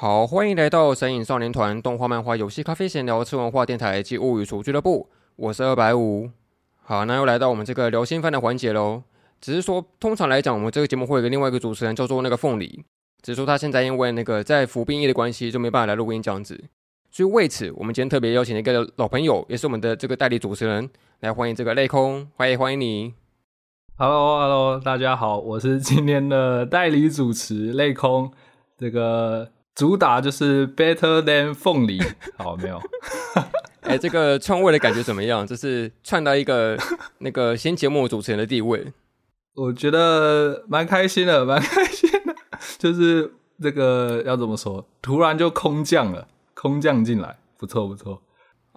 好，欢迎来到神隐少年团动画、漫画、游戏、咖啡闲聊、吃文化电台及物语厨俱乐部。我是二百五。好，那又来到我们这个聊新番的环节喽。只是说，通常来讲，我们这个节目会有个另外一个主持人叫做那个凤梨。只是说他现在因为那个在服兵役的关系，就没办法来录音这样子。所以为此，我们今天特别邀请了一个老朋友，也是我们的这个代理主持人，来欢迎这个泪空，欢迎欢迎你。Hello，Hello，大家好，我是今天的代理主持泪空，这个。主打就是 Better Than 凤梨，好没有？哎、欸，这个串位的感觉怎么样？就是串到一个那个新节目主持人的地位，我觉得蛮开心的，蛮开心的。就是这个要怎么说？突然就空降了，空降进来，不错不错。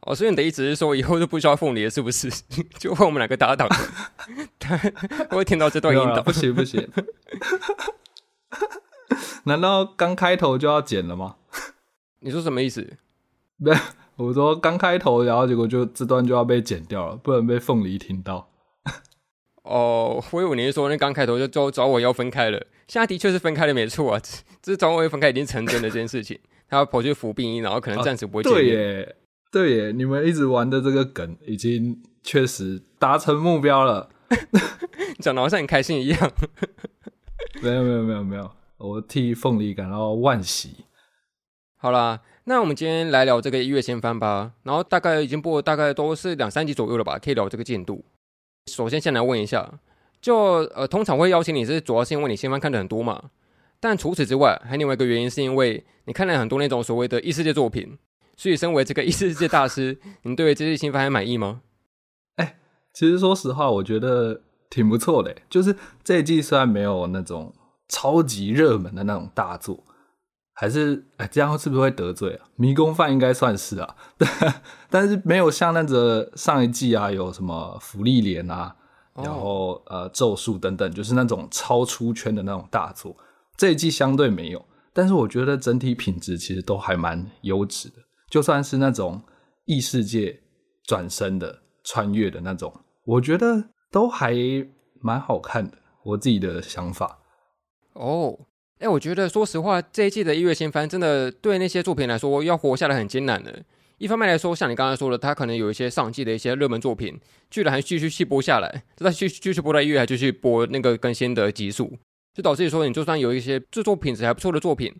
哦，所以你的意思是说，以后就不需要凤梨了，是不是？就换我们两个搭档。我会听到这段音档，不行不行。难道刚开头就要剪了吗？你说什么意思？不，我说刚开头，然后结果就这段就要被剪掉了，不能被凤梨听到。哦，我以为你是说那刚开头就找找我要分开了，现在的确是分开了，没错啊，这是早晚要分开已经成真的这件事情。他要跑去服兵役，然后可能暂时不会见面。啊，对耶，对耶，你们一直玩的这个梗已经确实达成目标了，讲的好像很开心一样。没有没有没有没有。我替凤梨感到万喜。好啦，那我们今天来聊这个一月先番吧。然后大概已经播了大概都是两三集左右了吧，可以聊这个进度。首先，先来问一下，就呃，通常会邀请你是主要是因为你先番看的很多嘛？但除此之外，还另外一个原因是因为你看了很多那种所谓的异世界作品，所以身为这个异世界大师，你对这些新番还满意吗？哎、欸，其实说实话，我觉得挺不错的。就是这一季虽然没有那种。超级热门的那种大作，还是哎，这样是不是会得罪啊？迷宫饭应该算是啊，但是没有像那个上一季啊，有什么福利莲啊，然后呃咒术等等，就是那种超出圈的那种大作。这一季相对没有，但是我觉得整体品质其实都还蛮优质的。就算是那种异世界转身的穿越的那种，我觉得都还蛮好看的。我自己的想法。哦，哎，我觉得说实话，这一季的一月新番真的对那些作品来说要活下来很艰难的。一方面来说，像你刚才说的，它可能有一些上季的一些热门作品，居然还继续续播下来，再继续继续播到一月，还继续播那个更新的集数，就导致说你就算有一些制作品质还不错的作品，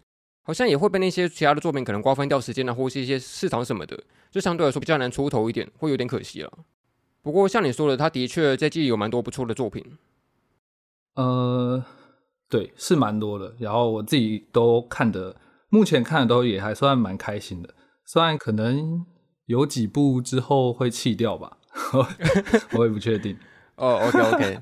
好像也会被那些其他的作品可能瓜分掉时间啊，或是一些市场什么的，就相对来说比较难出头一点，会有点可惜了。不过像你说的，它的确这季有蛮多不错的作品，呃。对，是蛮多的。然后我自己都看的，目前看的都也还算蛮开心的。虽然可能有几部之后会弃掉吧，我也不确定。哦、oh，OK OK。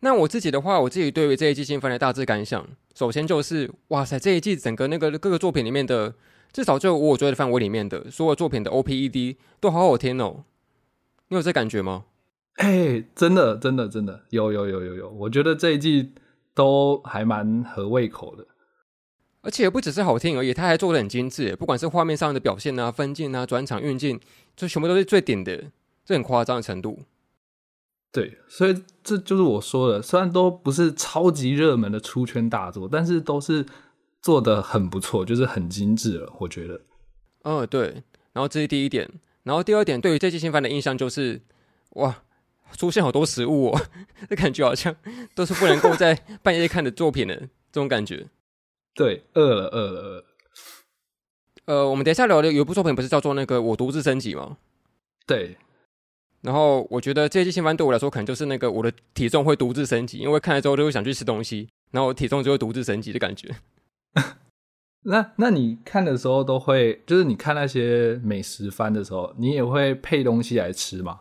那我自己的话，我自己对于这一季新番的大致感想，首先就是，哇塞，这一季整个那个各个作品里面的，至少就我追的范围里面的所有作品的 OPED 都好好听哦。你有这感觉吗？哎，真的，真的，真的，有，有，有，有，有。我觉得这一季。都还蛮合胃口的，而且也不只是好听而已，它还做的很精致，不管是画面上的表现啊、分镜啊、转场运镜，就全部都是最顶的，这很夸张的程度。对，所以这就是我说的，虽然都不是超级热门的出圈大作，但是都是做的很不错，就是很精致了，我觉得。嗯，对。然后这是第一点，然后第二点，对于这季新番的印象就是，哇。出现好多食物哦，这感觉好像都是不能够在半夜看的作品的这种感觉。对，饿了，饿了，饿了。呃，我们等一下聊的有一部作品不是叫做那个《我独自升级》吗？对。然后我觉得这一季新番对我来说，可能就是那个我的体重会独自升级，因为看了之后就会想去吃东西，然后我体重就会独自升级的感觉。那那你看的时候都会，就是你看那些美食番的时候，你也会配东西来吃吗？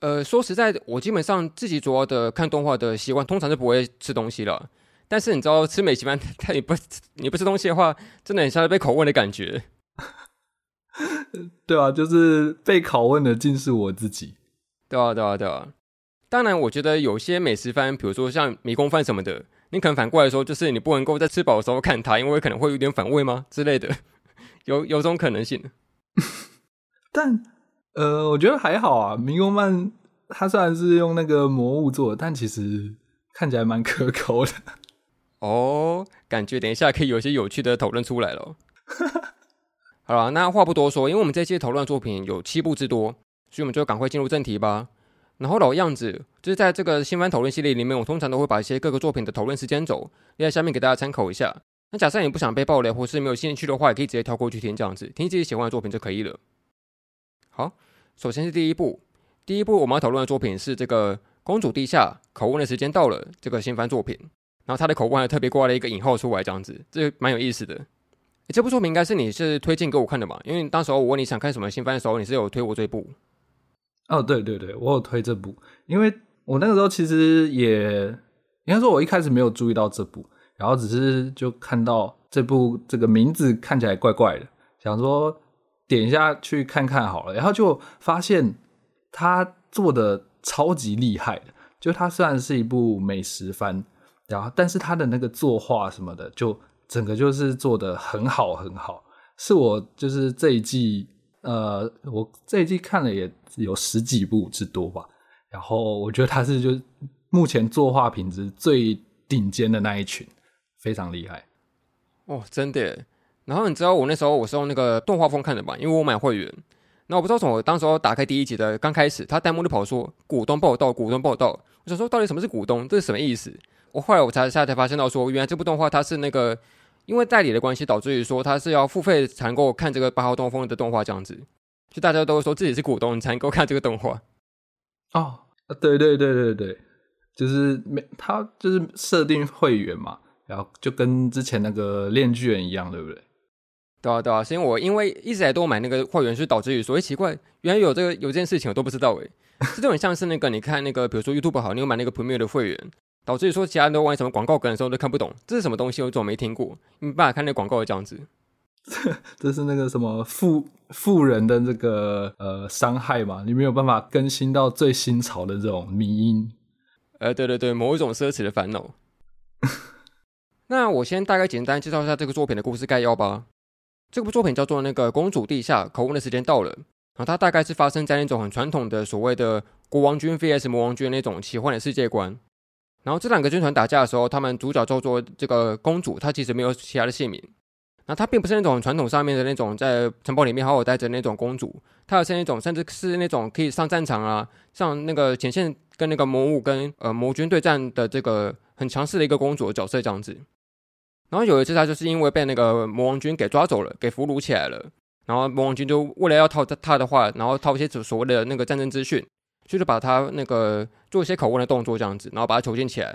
呃，说实在的，我基本上自己主要的看动画的习惯，通常是不会吃东西了。但是你知道，吃美食番，他你不你不吃东西的话，真的很像是被拷问的感觉。对啊，就是被拷问的，竟是我自己。对啊，对啊，对啊。当然，我觉得有些美食番，比如说像迷宫饭什么的，你可能反过来说，就是你不能够在吃饱的时候看它，因为可能会有点反胃吗之类的，有有种可能性。但。呃，我觉得还好啊。迷宫漫它虽然是用那个魔物做的，但其实看起来蛮可口的。哦，感觉等一下可以有一些有趣的讨论出来了。好了，那话不多说，因为我们这期讨论作品有七部之多，所以我们就赶快进入正题吧。然后老样子，就是在这个新番讨论系列里面，我通常都会把一些各个作品的讨论时间轴列在下面给大家参考一下。那假设你不想被爆雷，或是没有兴趣的话，也可以直接跳过去听这样子，听自己喜欢的作品就可以了。好，首先是第一部，第一部我们要讨论的作品是这个《公主地下口问的时间到了》这个新番作品。然后他的口问还特别挂了一个引号出来，这样子，这蛮有意思的。这部作品应该是你是推荐给我看的嘛？因为当时候我问你想看什么新番的时候，你是有推我这部。哦，对对对，我有推这部，因为我那个时候其实也应该说，我一开始没有注意到这部，然后只是就看到这部这个名字看起来怪怪的，想说点一下去看看好了，然后就发现他做的超级厉害的，就他虽然是一部美食番。然后，但是他的那个作画什么的，就整个就是做得很好很好，是我就是这一季，呃，我这一季看了也有十几部之多吧。然后我觉得他是就目前作画品质最顶尖的那一群，非常厉害。哦，真的。然后你知道我那时候我是用那个动画风看的吧？因为我买会员。那我不知道从我当时候打开第一集的刚开始，他弹幕就跑说股东报道，股东报道。我想说到底什么是股东？这是什么意思？我后来我才下才发现到说，原来这部动画它是那个因为代理的关系，导致于说它是要付费才能够看这个八号动画疯的动画这样子，就大家都说自己是股东你才能够看这个动画。哦，对对对对对，就是没他就是设定会员嘛，然后就跟之前那个链锯人一样，对不对？对啊对啊，是因为我因为一直在都买那个会员，是导致于说，哎奇怪，原来有这个有这件事情我都不知道哎，是这种像是那个你看那个比如说 YouTube 好，你有买那个 Premium 的会员。导致于说，其他人都玩什么广告梗的时候都看不懂，这是什么东西？我怎么没听过？你没办法看那广告的这样子。这是那个什么富富人的这个呃伤害嘛？你没有办法更新到最新潮的这种迷音。呃，对对对，某一种奢侈的烦恼。那我先大概简单介绍一下这个作品的故事概要吧。这部作品叫做那个公主地下口问的时间到了，然后它大概是发生在那种很传统的所谓的国王军 vs 魔王军那种奇幻的世界观。然后这两个军团打架的时候，他们主角叫做这个公主，她其实没有其他的姓名。那她并不是那种传统上面的那种在城堡里面好好待着那种公主，她是那种甚至是那种可以上战场啊，上那个前线跟那个魔物跟呃魔军对战的这个很强势的一个公主的角色这样子。然后有一次，他就是因为被那个魔王军给抓走了，给俘虏起来了。然后魔王军就为了要套他的话，然后套一些所谓的那个战争资讯。就是把他那个做一些拷问的动作这样子，然后把他囚禁起来。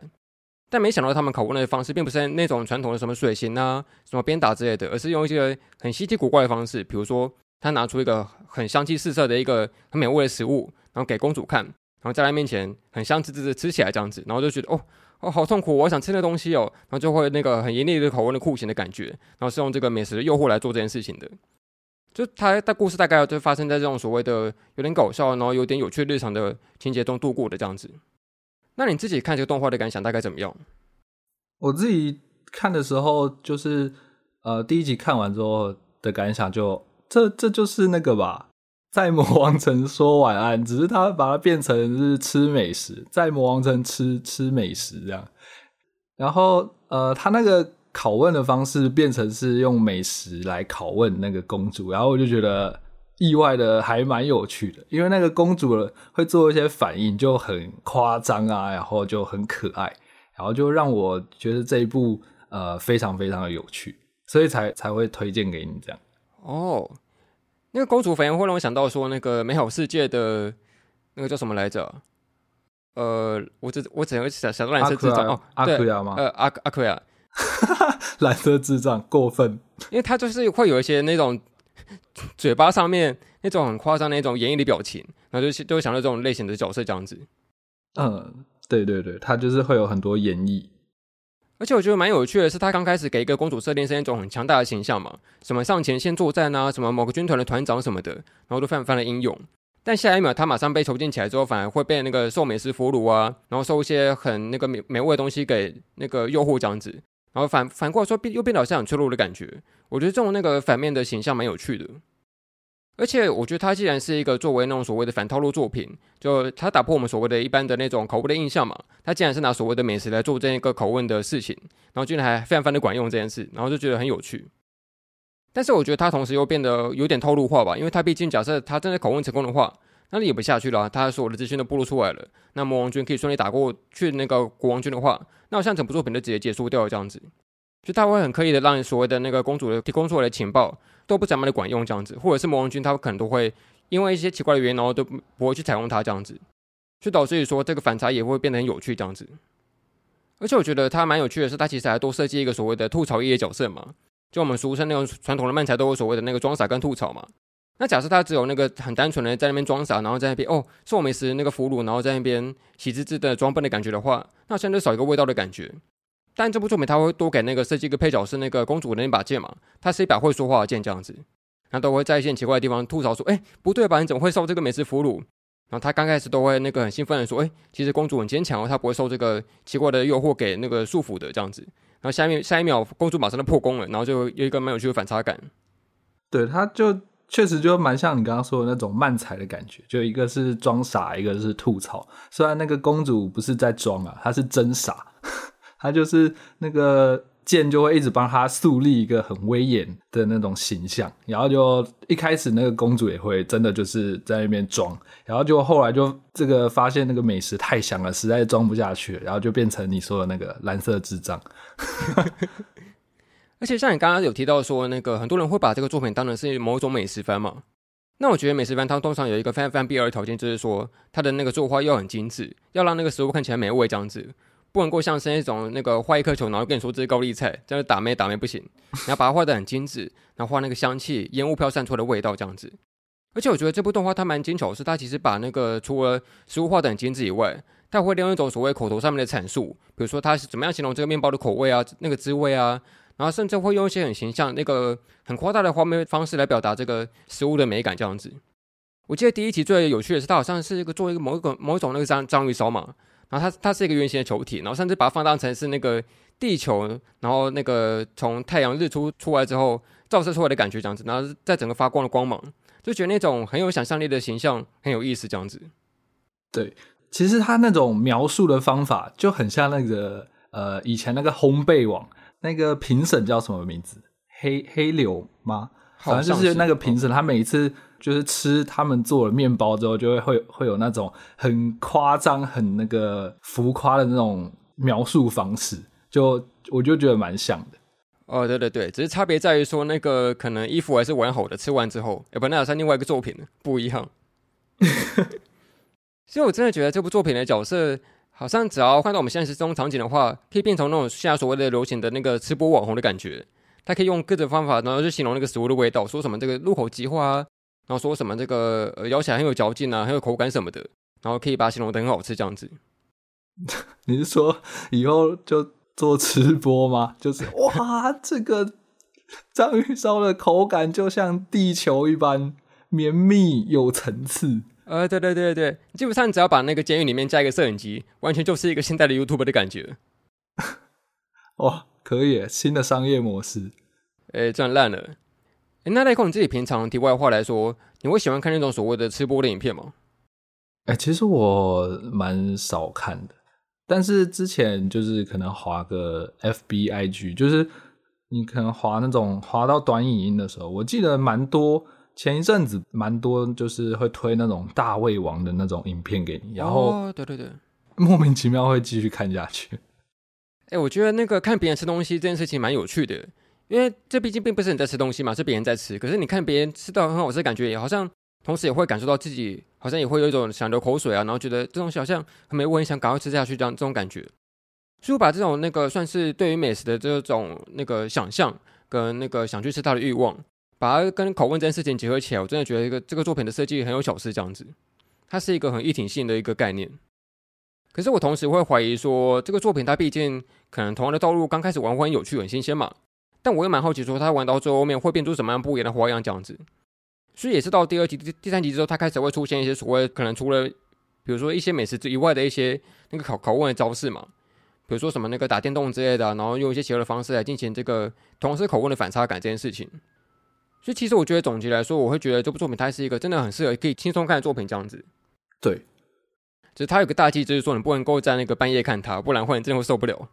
但没想到他们拷问的方式并不是那种传统的什么水刑啊、什么鞭打之类的，而是用一些很稀奇古怪的方式。比如说，他拿出一个很香气四射的一个很美味的食物，然后给公主看，然后在他面前很香滋滋的吃起来这样子，然后就觉得哦哦好痛苦，我想吃那东西哦，然后就会那个很严厉的口吻的酷刑的感觉，然后是用这个美食的诱惑来做这件事情的。就他的故事大概就发生在这种所谓的有点搞笑，然后有点有趣日常的情节中度过的这样子。那你自己看这个动画的感想大概怎么样？我自己看的时候，就是呃第一集看完之后的感想，就这这就是那个吧，在魔王城说晚安，只是他把它变成是吃美食，在魔王城吃吃美食这样。然后呃他那个。拷问的方式变成是用美食来拷问那个公主，然后我就觉得意外的还蛮有趣的，因为那个公主会做一些反应就很夸张啊，然后就很可爱，然后就让我觉得这一部呃非常非常的有趣，所以才才会推荐给你这样。哦，那个公主反应会让我想到说那个美好世界的那个叫什么来着？呃，我只我只能想想到蓝色智障哦，阿奎亚吗？呃，阿阿奎亚。蓝色智障过分，因为他就是会有一些那种嘴巴上面那种很夸张的那种演绎的表情，然后就就会想到这种类型的角色这样子。嗯，对对对，他就是会有很多演绎，而且我觉得蛮有趣的是，他刚开始给一个公主设定是那种很强大的形象嘛，什么上前线作战啊，什么某个军团的团长什么的，然后都非常非常的英勇。但下一秒他马上被囚禁起来之后，反而会被那个受美食俘虏啊，然后受一些很那个美美味的东西给那个诱惑这样子。然后反反过来说，变又变得好像很脆弱的感觉。我觉得这种那个反面的形象蛮有趣的。而且我觉得它既然是一个作为那种所谓的反套路作品，就它打破我们所谓的一般的那种口味的印象嘛。它既然是拿所谓的美食来做这样一个口味的事情，然后居然还非常非常的管用这件事，然后就觉得很有趣。但是我觉得它同时又变得有点套路化吧，因为它毕竟假设它真的口味成功的话，那你也不下去了，它所有的资讯都暴露出来了。那魔王军可以顺利打过去那个国王军的话，那好像整部作品就直接结束掉了这样子。就他会很刻意的让所谓的那个公主的提供出来的情报都不怎么的管用这样子，或者是魔王军他可能都会因为一些奇怪的原因，然后都不会去采用它这样子，就导致于说这个反差也会变得很有趣这样子。而且我觉得他蛮有趣的是，他其实还多设计一个所谓的吐槽业角色嘛，就我们俗称那种传统的漫才都有所谓的那个装傻跟吐槽嘛。那假设他只有那个很单纯的在那边装傻，然后在那边哦是我美食那个俘虏，然后在那边喜滋滋的装笨的感觉的话，那相对少一个味道的感觉。但这部作品他会多给那个设计一个配角是那个公主的那把剑嘛，它是一把会说话的剑这样子，那都会在一些奇怪的地方吐槽说，哎，不对吧？你怎么会受这个美食俘虏？然后他刚开始都会那个很兴奋的说，哎，其实公主很坚强哦，她不会受这个奇怪的诱惑给那个束缚的这样子。然后下面下一秒公主马上就破功了，然后就有一个蛮有趣的反差感。对，他就。确实就蛮像你刚刚说的那种漫才的感觉，就一个是装傻，一个是吐槽。虽然那个公主不是在装啊，她是真傻，他就是那个剑就会一直帮她树立一个很威严的那种形象。然后就一开始那个公主也会真的就是在那边装，然后就后来就这个发现那个美食太香了，实在装不下去，然后就变成你说的那个蓝色智障。而且像你刚刚有提到说，那个很多人会把这个作品当成是某种美食番嘛。那我觉得美食番它通常有一个非常非常必要的条件，就是说它的那个作画要很精致，要让那个食物看起来美味这样子，不能够像是那种那个画一颗球，然后跟你说这是高丽菜，这样打咩打咩不行。你要把它画的很精致，然后画那个香气、烟雾飘散出来的味道这样子。而且我觉得这部动画它蛮精巧，是它其实把那个除了食物画的很精致以外，它会利用一种所谓口头上面的阐述，比如说它是怎么样形容这个面包的口味啊，那个滋味啊。然后甚至会用一些很形象、那个很夸大的画面方式来表达这个食物的美感，这样子。我记得第一集最有趣的是，它好像是一个做一个某一个某一种那个章章鱼烧嘛，然后它它是一个圆形的球体，然后甚至把它放大成是那个地球，然后那个从太阳日出出来之后照射出来的感觉这样子，然后在整个发光的光芒，就觉得那种很有想象力的形象很有意思这样子。对，其实他那种描述的方法就很像那个呃以前那个烘焙网。那个评审叫什么名字？黑黑柳吗？反正就是那个评审，他每一次就是吃他们做的面包之后，就会会会有那种很夸张、很那个浮夸的那种描述方式，就我就觉得蛮像的。哦，对对对，只是差别在于说，那个可能衣服还是完好的，吃完之后，哎不然那好像另外一个作品不一样。所以我真的觉得这部作品的角色。好像只要换到我们现实中场景的话，可以变成那种现在所谓的流行的那个吃播网红的感觉。他可以用各种方法，然后去形容那个食物的味道，说什么这个入口即化啊，然后说什么这个呃咬起来很有嚼劲啊，很有口感什么的，然后可以把它形容的很好吃这样子。你是说以后就做吃播吗？就是哇，这个章鱼烧的口感就像地球一般绵密有层次。呃，对对对对，基本上只要把那个监狱里面加一个摄影机，完全就是一个现代的 YouTube 的感觉。哦，可以，新的商业模式。哎，赚烂了。哎，那赖控你自己平常题外话来说，你会喜欢看那种所谓的吃播的影片吗？哎，其实我蛮少看的，但是之前就是可能滑个 FBIG，就是你可能滑那种滑到短影音的时候，我记得蛮多。前一阵子蛮多，就是会推那种大胃王的那种影片给你，然后、哦、对对对，莫名其妙会继续看下去。哎，我觉得那个看别人吃东西这件事情蛮有趣的，因为这毕竟并不是你在吃东西嘛，是别人在吃。可是你看别人吃到很好吃的感觉，也好像同时也会感受到自己好像也会有一种想流口水啊，然后觉得这东西好像很美味，想赶快吃下去这样这种感觉。所以我把这种那个算是对于美食的这种那个想象跟那个想去吃它的欲望。把它跟拷问这件事情结合起来，我真的觉得一个这个作品的设计很有巧思，这样子，它是一个很一体性的一个概念。可是我同时会怀疑说，这个作品它毕竟可能同样的道路刚开始玩会很有趣、很新鲜嘛，但我也蛮好奇说，它玩到最后面会变出什么样不一样的花样这样子。所以也是到第二集、第第三集之后，它开始会出现一些所谓可能除了比如说一些美食之以外的一些那个考考问的招式嘛，比如说什么那个打电动之类的，然后用一些邪恶的方式来进行这个同时拷问的反差感这件事情。所以其实我觉得总结来说，我会觉得这部作品它是一个真的很适合可以轻松看的作品，这样子。对，只是它有个大忌，就是说你不能够在那个半夜看它，不然会真的会受不了。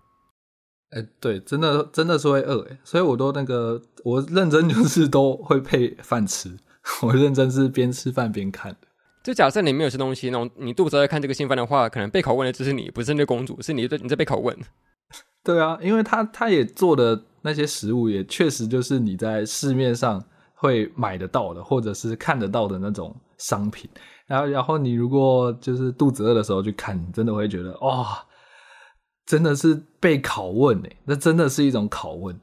哎、欸，对，真的真的是会饿哎，所以我都那个我认真就是都会配饭吃，我认真是边吃饭边看的。就假设你没有吃东西，那种你肚子在看这个新番的话，可能被拷问的就是你，不是那个公主，是你在你在被拷问。对啊，因为他他也做的那些食物，也确实就是你在市面上会买得到的，或者是看得到的那种商品。然后，然后你如果就是肚子饿的时候去看，你真的会觉得哇、哦，真的是被拷问哎，那真的是一种拷问。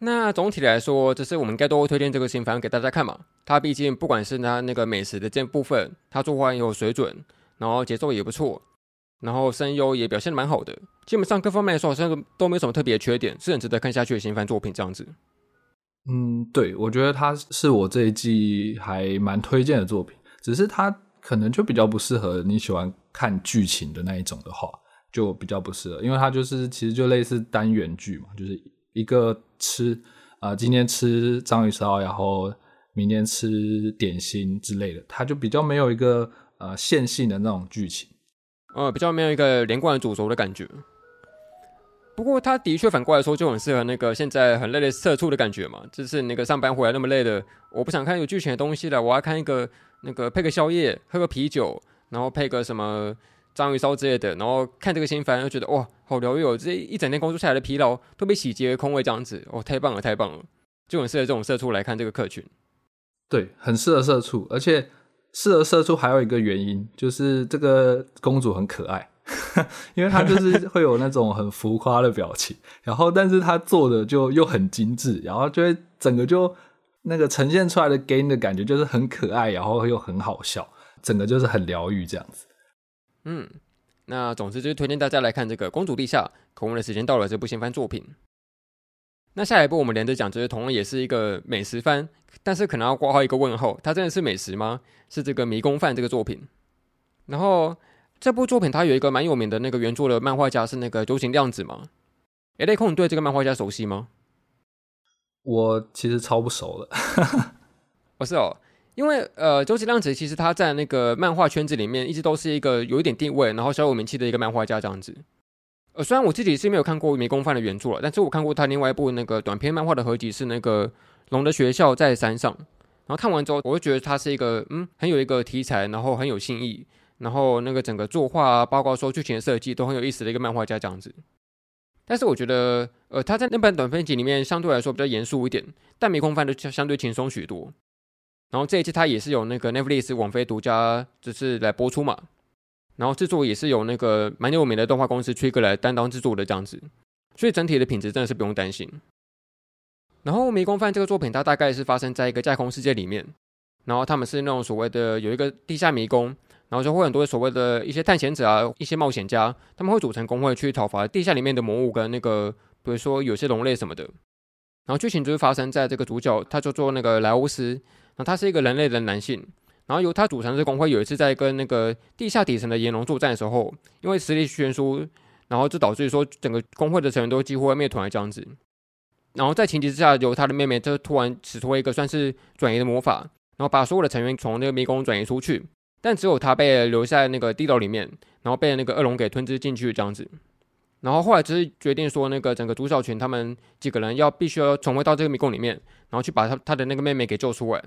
那总体来说，就是我们应该都会推荐这个新番给大家看嘛。它毕竟不管是它那个美食的这部分，它作画也有水准，然后节奏也不错，然后声优也表现的蛮好的。基本上各方面来说，好像都没有什么特别的缺点，是很值得看下去的新番作品这样子。嗯，对，我觉得它是我这一季还蛮推荐的作品，只是它可能就比较不适合你喜欢看剧情的那一种的话，就比较不适合，因为它就是其实就类似单元剧嘛，就是。一个吃啊、今天吃章鱼烧，然后明天吃点心之类的，它就比较没有一个呃线性的那种剧情，呃，比较没有一个连贯的主轴的感觉。不过，他的确反过来说就很适合那个现在很累的社畜的感觉嘛，就是那个上班回来那么累的，我不想看有剧情的东西了，我要看一个那个配个宵夜，喝个啤酒，然后配个什么。章鱼烧之类的，然后看这个新番，又觉得哇，好疗愈哦！这一整天工作下来的疲劳都被洗劫为空位，这样子哦，太棒了，太棒了，就很适合这种社畜来看这个客群。对，很适合社畜，而且适合社畜还有一个原因，就是这个公主很可爱，因为他就是会有那种很浮夸的表情，然后但是他做的就又很精致，然后就会整个就那个呈现出来的给你的感觉就是很可爱，然后又很好笑，整个就是很疗愈这样子。嗯，那总之就是推荐大家来看这个《公主陛下》，可我们的时间到了，这部新番作品。那下一步我们连着讲，就是同样也是一个美食番，但是可能要挂号一个问号，它真的是美食吗？是这个《迷宫饭》这个作品。然后这部作品它有一个蛮有名的那个原作的漫画家是那个酒井亮子嘛？哎，雷控，你对这个漫画家熟悉吗？我其实超不熟的。不 是哦。因为呃，酒井亮子其实他在那个漫画圈子里面一直都是一个有一点地位，然后小有名气的一个漫画家这样子。呃，虽然我自己是没有看过《迷宫饭》的原著了，但是我看过他另外一部那个短篇漫画的合集，是那个《龙的学校在山上》。然后看完之后，我就觉得他是一个嗯，很有一个题材，然后很有新意，然后那个整个作画啊，包括说剧情的设计都很有意思的一个漫画家这样子。但是我觉得，呃，他在那本短篇集里面相对来说比较严肃一点，但《迷宫饭》就相对轻松许多。然后这一季它也是有那个 Netflix 网飞独家，就是来播出嘛。然后制作也是有那个蛮有名的动画公司 Trigger 来担当制作的这样子，所以整体的品质真的是不用担心。然后《迷宫饭》这个作品，它大概是发生在一个架空世界里面，然后他们是那种所谓的有一个地下迷宫，然后就会很多所谓的一些探险者啊，一些冒险家，他们会组成工会去讨伐地下里面的魔物跟那个，比如说有些龙类什么的。然后剧情就是发生在这个主角，他叫做那个莱欧斯。那他是一个人类的男性，然后由他组成的工会有一次在跟那个地下底层的炎龙作战的时候，因为实力悬殊，然后就导致说整个工会的成员都几乎会灭团这样子。然后在情急之下，由他的妹妹就突然使出一个算是转移的魔法，然后把所有的成员从那个迷宫转移出去，但只有他被留在那个地牢里面，然后被那个恶龙给吞噬进去这样子。然后后来只是决定说，那个整个主角群他们几个人要必须要重回到这个迷宫里面，然后去把他他的那个妹妹给救出来。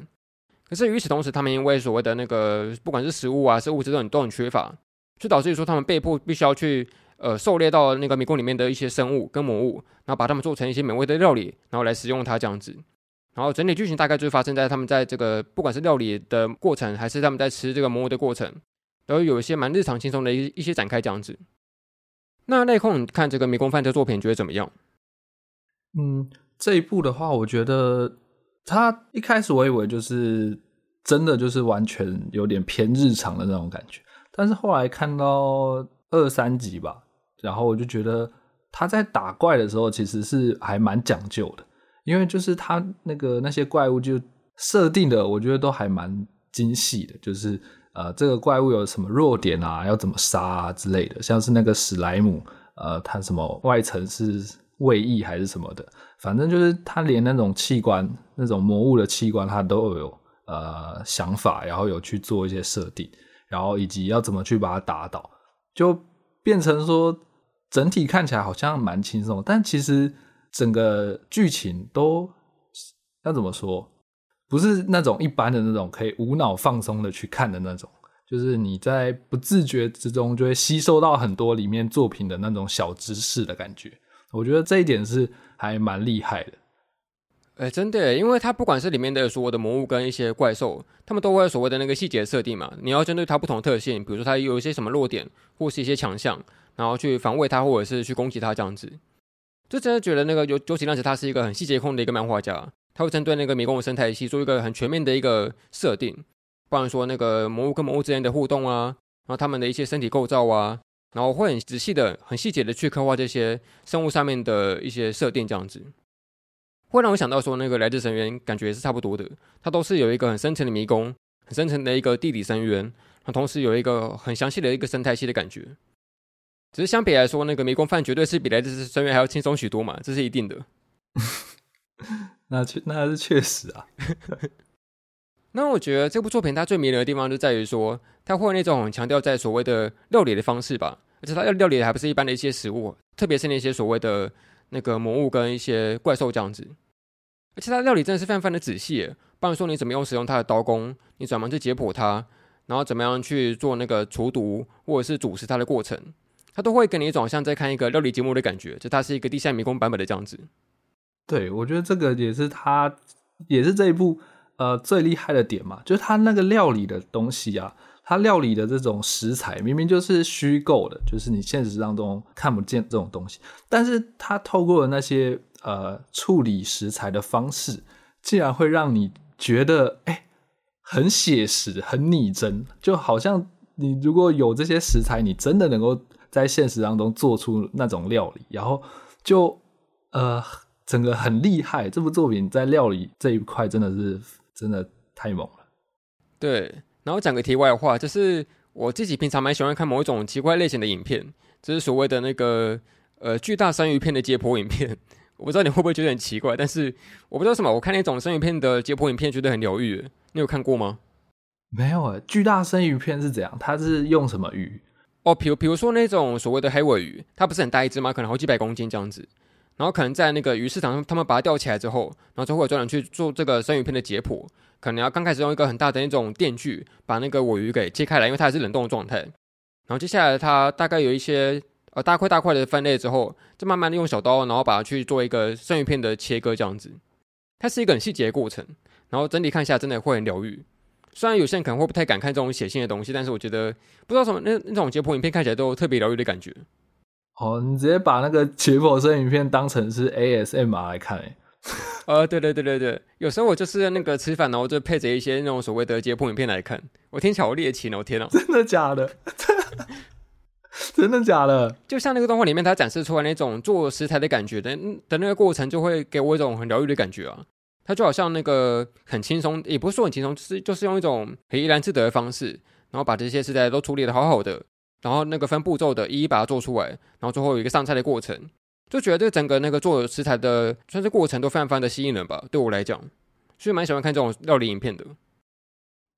可是与此同时，他们因为所谓的那个不管是食物啊，是物质都很都很缺乏，就导致于说他们被迫必须要去呃狩猎到那个迷宫里面的一些生物跟魔物，然后把它们做成一些美味的料理，然后来食用它这样子。然后整体剧情大概就是发生在他们在这个不管是料理的过程，还是他们在吃这个魔物的过程，都有一些蛮日常轻松的一一些展开这样子。那内控，看这个迷宫饭这作品觉得怎么样？嗯，这一部的话，我觉得。他一开始我以为就是真的就是完全有点偏日常的那种感觉，但是后来看到二三集吧，然后我就觉得他在打怪的时候其实是还蛮讲究的，因为就是他那个那些怪物就设定的，我觉得都还蛮精细的，就是呃这个怪物有什么弱点啊，要怎么杀啊之类的，像是那个史莱姆，呃，它什么外层是。位移还是什么的，反正就是他连那种器官、那种魔物的器官，他都有呃想法，然后有去做一些设定，然后以及要怎么去把它打倒，就变成说整体看起来好像蛮轻松，但其实整个剧情都要怎么说，不是那种一般的那种可以无脑放松的去看的那种。就是你在不自觉之中就会吸收到很多里面作品的那种小知识的感觉，我觉得这一点是还蛮厉害的。哎、真的，因为它不管是里面的所有的魔物跟一些怪兽，他们都会有所谓的那个细节设定嘛。你要针对它不同的特性，比如说它有一些什么弱点或是一些强项，然后去防卫它或者是去攻击它这样子。就真的觉得那个有九井亮子他是一个很细节控的一个漫画家，他会针对那个迷宫的生态系做一个很全面的一个设定。不然说那个魔物跟魔物之间的互动啊，然后他们的一些身体构造啊，然后会很仔细的、很细节的去刻画这些生物上面的一些设定，这样子会让我想到说那个来自深渊感觉是差不多的，它都是有一个很深层的迷宫，很深层的一个地底深渊，然后同时有一个很详细的一个生态系的感觉。只是相比来说，那个迷宫饭绝对是比来自深渊还要轻松许多嘛，这是一定的。那确那是确实啊。那我觉得这部作品它最迷人的地方就在于说，它会有那种很强调在所谓的料理的方式吧，而且它要料理的还不是一般的一些食物，特别是那些所谓的那个魔物跟一些怪兽这样子，而且它料理真的是非常非常的仔细，不然说你怎么用使用它的刀工，你怎么去解剖它，然后怎么样去做那个除毒或者是煮食它的过程，它都会给你一种像在看一个料理节目的感觉，就它是一个地下迷宫版本的这样子。对，我觉得这个也是它，也是这一部。呃，最厉害的点嘛，就是他那个料理的东西啊，他料理的这种食材明明就是虚构的，就是你现实当中看不见这种东西，但是他透过那些呃处理食材的方式，竟然会让你觉得哎、很写实、很拟真，就好像你如果有这些食材，你真的能够在现实当中做出那种料理，然后就呃整个很厉害。这部作品在料理这一块真的是。真的太猛了，对。然后讲个题外话，就是我自己平常蛮喜欢看某一种奇怪类型的影片，就是所谓的那个呃巨大生鱼片的解剖影片。我不知道你会不会觉得很奇怪，但是我不知道什么，我看那种生鱼片的解剖影片觉得很疗愈。你有看过吗？没有啊，巨大生鱼片是怎样？它是用什么鱼？哦，比如比如说那种所谓的黑尾鱼，它不是很大一只吗？可能好几百公斤这样子。然后可能在那个鱼市场，他们把它吊起来之后，然后就会有专人去做这个生鱼片的解剖。可能要刚开始用一个很大的那种电锯把那个尾鱼给切开来，因为它还是冷冻的状态。然后接下来它大概有一些呃大块大块的分类之后，就慢慢的用小刀，然后把它去做一个生鱼片的切割这样子。它是一个很细节的过程，然后整体看下真的会很疗愈。虽然有些人可能会不太敢看这种血腥的东西，但是我觉得不知道什么那那种解剖影片看起来都特别疗愈的感觉。哦，你直接把那个解剖生影片当成是 ASMR 来看诶。呃，对对对对对，有时候我就是那个吃饭，然后就配着一些那种所谓的解剖影片来看，我听起来好猎奇哦，天啊！真的假的？真的假的？就像那个动画里面，它展示出来那种做食材的感觉的的那个过程，就会给我一种很疗愈的感觉啊。它就好像那个很轻松，也不是说很轻松，就是就是用一种很怡然自得的方式，然后把这些食材都处理的好好的。然后那个分步骤的，一一把它做出来，然后最后有一个上菜的过程，就觉得这整个那个做食材的算是过程都非常非常的吸引人吧。对我来讲，所以蛮喜欢看这种料理影片的。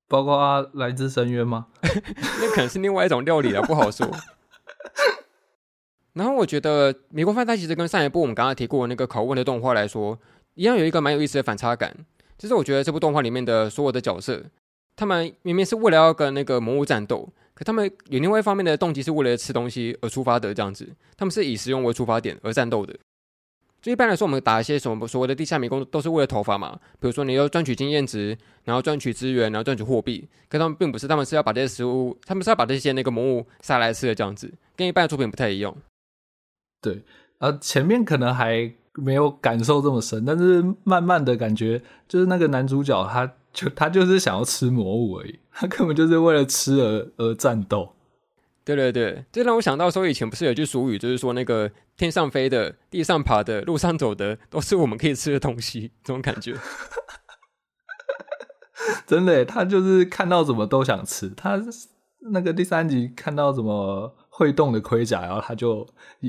包括啊，来自深渊吗？那可能是另外一种料理了，不好说。然后我觉得《迷宫饭》它其实跟上一部我们刚刚提过的那个拷问的动画来说，一样有一个蛮有意思的反差感。就是我觉得这部动画里面的所有的角色，他们明明是为了要跟那个魔物战斗。可他们有另外一方面的动机是为了吃东西而出发的，这样子，他们是以食用为出发点而战斗的。就一般来说，我们打一些什么所谓的地下迷宫，都是为了头发嘛。比如说，你要赚取经验值，然后赚取资源，然后赚取货币。可他们并不是，他们是要把这些食物，他们是要把这些那个魔物杀来吃的，这样子，跟一般的作品不太一样。对，呃，前面可能还没有感受这么深，但是慢慢的感觉，就是那个男主角他。就他就是想要吃魔物而已，他根本就是为了吃而而战斗。对对对，这让我想到说，以前不是有句俗语，就是说那个天上飞的、地上爬的、路上走的，都是我们可以吃的东西，这种感觉。真的，他就是看到什么都想吃。他那个第三集看到什么会动的盔甲，然后他就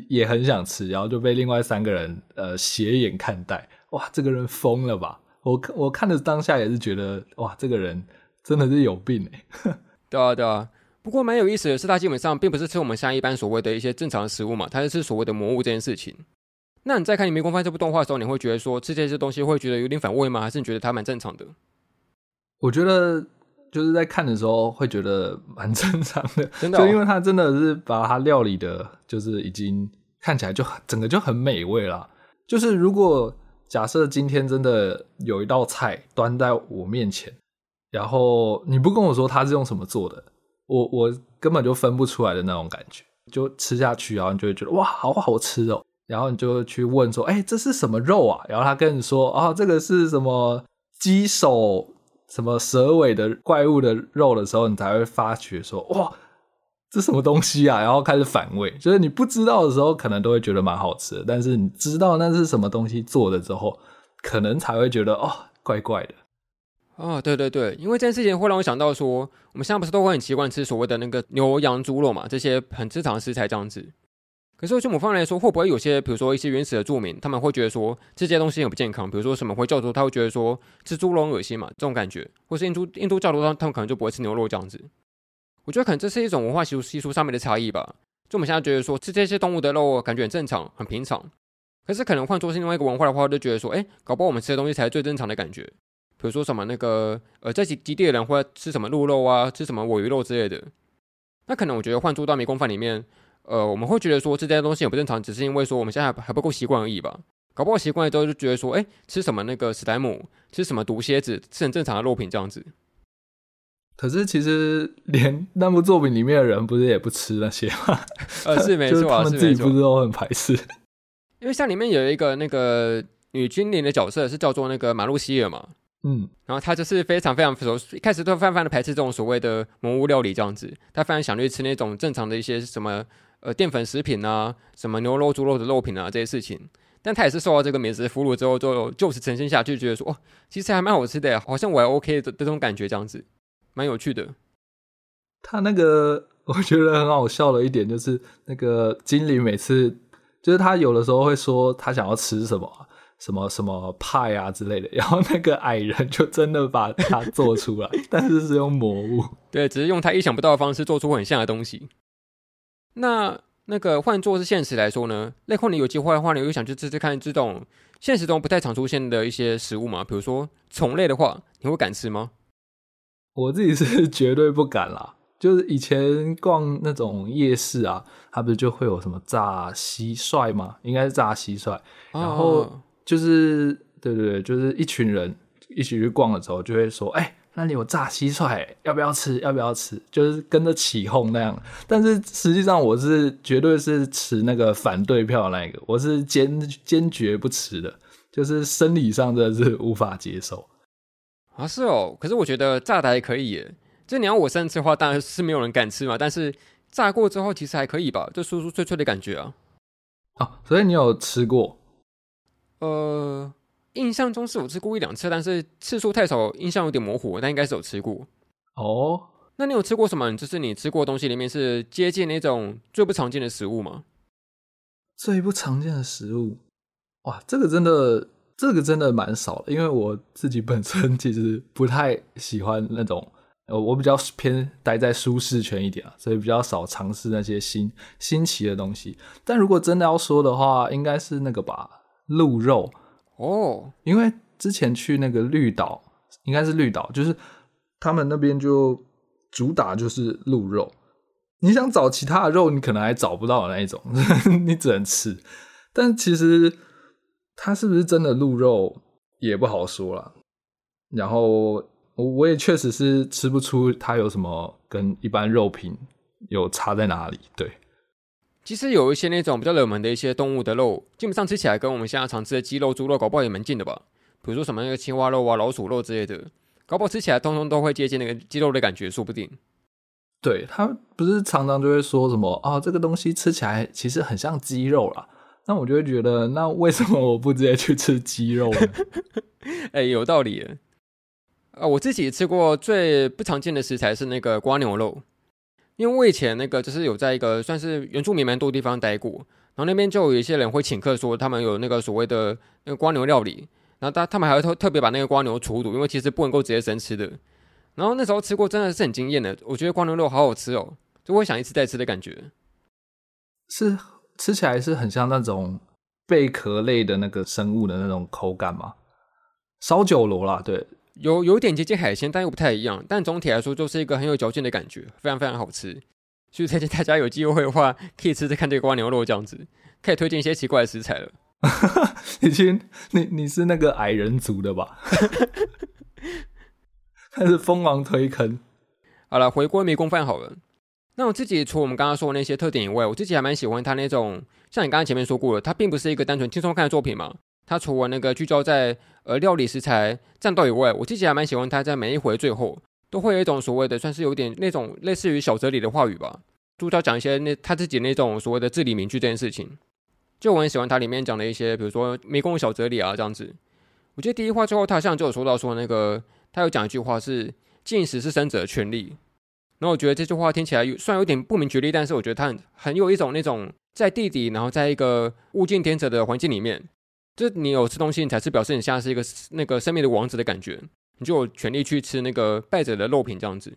也很想吃，然后就被另外三个人呃斜眼看待。哇，这个人疯了吧？我我看的当下也是觉得，哇，这个人真的是有病哎。对啊，对啊。不过蛮有意思的是，他基本上并不是吃我们现在一般所谓的一些正常的食物嘛，他是吃所谓的魔物这件事情。那你在看《迷宫饭》这部动画的时候，你会觉得说吃这些东西会觉得有点反胃吗？还是你觉得它蛮正常的？我觉得就是在看的时候会觉得蛮 正常的，真的、哦，就因为他真的是把它料理的，就是已经看起来就整个就很美味了。就是如果假设今天真的有一道菜端在我面前，然后你不跟我说它是用什么做的。我我根本就分不出来的那种感觉，就吃下去，然后你就会觉得哇，好好吃哦。然后你就去问说，哎，这是什么肉啊？然后他跟你说，啊，这个是什么鸡手、什么蛇尾的怪物的肉的时候，你才会发觉说，哇，这什么东西啊？然后开始反胃。就是你不知道的时候，可能都会觉得蛮好吃的，但是你知道那是什么东西做的之后，可能才会觉得哦，怪怪的。哦，对对对，因为这件事情会让我想到说，我们现在不是都会很习惯吃所谓的那个牛羊猪肉嘛，这些很正常的食材这样子。可是就某方面来说，会不会有些，比如说一些原始的住民，他们会觉得说这些东西很不健康？比如说什么回教徒，他会觉得说吃猪肉很恶心嘛，这种感觉，或是印度印度教徒，他他们可能就不会吃牛肉这样子。我觉得可能这是一种文化习俗习俗上面的差异吧。就我们现在觉得说吃这些动物的肉感觉很正常、很平常，可是可能换作是另外一个文化的话，就觉得说，哎，搞不好我们吃的东西才是最正常的感觉。比如说什么那个呃，在极极地的人会吃什么鹿肉啊，吃什么尾鱼肉之类的。那可能我觉得换做到迷宫饭里面，呃，我们会觉得说这些东西也不正常，只是因为说我们现在还还不够习惯而已吧。搞不好习惯了之后就觉得说，哎，吃什么那个史莱姆，吃什么毒蝎子，是很正常的肉品这样子。可是其实连那部作品里面的人不是也不吃那些吗？呃，是 没错啊，他们自己不是都很排斥。因为像里面有一个那个女精灵的角色是叫做那个马路希尔嘛。嗯，然后她就是非常非常熟，一开始都泛泛的排斥这种所谓的魔物料理这样子，她非常想去吃那种正常的一些什么呃淀粉食品啊，什么牛肉、猪肉的肉品啊这些事情，但他也是受到这个美食俘虏之后，就就此诚心下去，觉得说哦，其实还蛮好吃的，好像我还 OK 的这种感觉这样子，蛮有趣的。他那个 我觉得很好笑的一点就是那个精灵每次就是他有的时候会说他想要吃什么。什么什么派啊之类的，然后那个矮人就真的把它做出来，但是是用魔物，对，只是用他意想不到的方式做出很像的东西。那那个换作是现实来说呢？内控你有机会的话，你又想去吃吃看这种现实中不太常出现的一些食物吗？比如说虫类的话，你会敢吃吗？我自己是 绝对不敢啦。就是以前逛那种夜市啊，它不是就会有什么炸蟋蟀吗？应该是炸蟋蟀，然后。哦就是对对对，就是一群人一起去逛的时候，就会说：“哎、欸，那里有炸蟋蟀，要不要吃？要不要吃？”就是跟着起哄那样。但是实际上，我是绝对是持那个反对票的那个，我是坚坚决不吃的，就是生理上真的是无法接受。啊，是哦。可是我觉得炸的还可以耶。就你要我生吃的话，当然是没有人敢吃嘛。但是炸过之后，其实还可以吧，就酥酥脆脆的感觉啊。哦，所以你有吃过？呃，印象中是有吃过一两次，但是次数太少，印象有点模糊。但应该是有吃过。哦，那你有吃过什么？就是你吃过的东西里面是接近那种最不常见的食物吗？最不常见的食物，哇，这个真的，这个真的蛮少的。因为我自己本身其实不太喜欢那种，呃，我比较偏待在舒适圈一点啊，所以比较少尝试那些新新奇的东西。但如果真的要说的话，应该是那个吧。鹿肉哦，因为之前去那个绿岛，应该是绿岛，就是他们那边就主打就是鹿肉。你想找其他的肉，你可能还找不到那一种，你只能吃。但其实它是不是真的鹿肉也不好说啦。然后我我也确实是吃不出它有什么跟一般肉品有差在哪里，对。其实有一些那种比较冷门的一些动物的肉，基本上吃起来跟我们现在常吃的鸡肉、猪肉搞不好也蛮近的吧。比如说什么那个青蛙肉啊、老鼠肉之类的，搞不好吃起来通通都会接近那个鸡肉的感觉，说不定。对，他不是常常就会说什么啊，这个东西吃起来其实很像鸡肉啦。那我就会觉得，那为什么我不直接去吃鸡肉呢？哎、欸，有道理。啊，我自己吃过最不常见的食材是那个瓜牛肉。因为我以前那个就是有在一个算是原住民蛮多地方待过，然后那边就有一些人会请客说他们有那个所谓的那个蜗牛料理，然后他他们还会特特别把那个蜗牛除毒，因为其实不能够直接生吃的。然后那时候吃过真的是很惊艳的，我觉得蜗牛肉好好吃哦，就会想一次再吃的感觉。是吃起来是很像那种贝壳类的那个生物的那种口感吗？烧酒螺啦，对。有有点接近海鲜，但又不太一样。但总体来说，就是一个很有嚼劲的感觉，非常非常好吃。所以推荐大家有机会的话，可以吃吃看这个瓜牛肉这样子，可以推荐一些奇怪的食材了。已经，你你是那个矮人族的吧？开始疯狂推坑。好了，回归迷宫饭好了。那我自己除了我们刚刚说的那些特点以外，我自己还蛮喜欢它那种，像你刚刚前面说过的，它并不是一个单纯轻松看的作品嘛。他除了那个聚焦在呃料理食材战斗以外，我自己还蛮喜欢他在每一回最后都会有一种所谓的算是有点那种类似于小哲理的话语吧，主角讲一些那他自己那种所谓的至理名句这件事情，就我很喜欢它里面讲的一些，比如说迷宫小哲理啊这样子。我记得第一话最后他好像就有说到说那个他有讲一句话是进食是生者的权利，然后我觉得这句话听起来有虽然有点不明觉厉，但是我觉得他很有一种那种在地底，然后在一个物竞天择的环境里面。就你有吃东西，你才是表示你现在是一个那个生命的王子的感觉，你就有权利去吃那个败者的肉品这样子。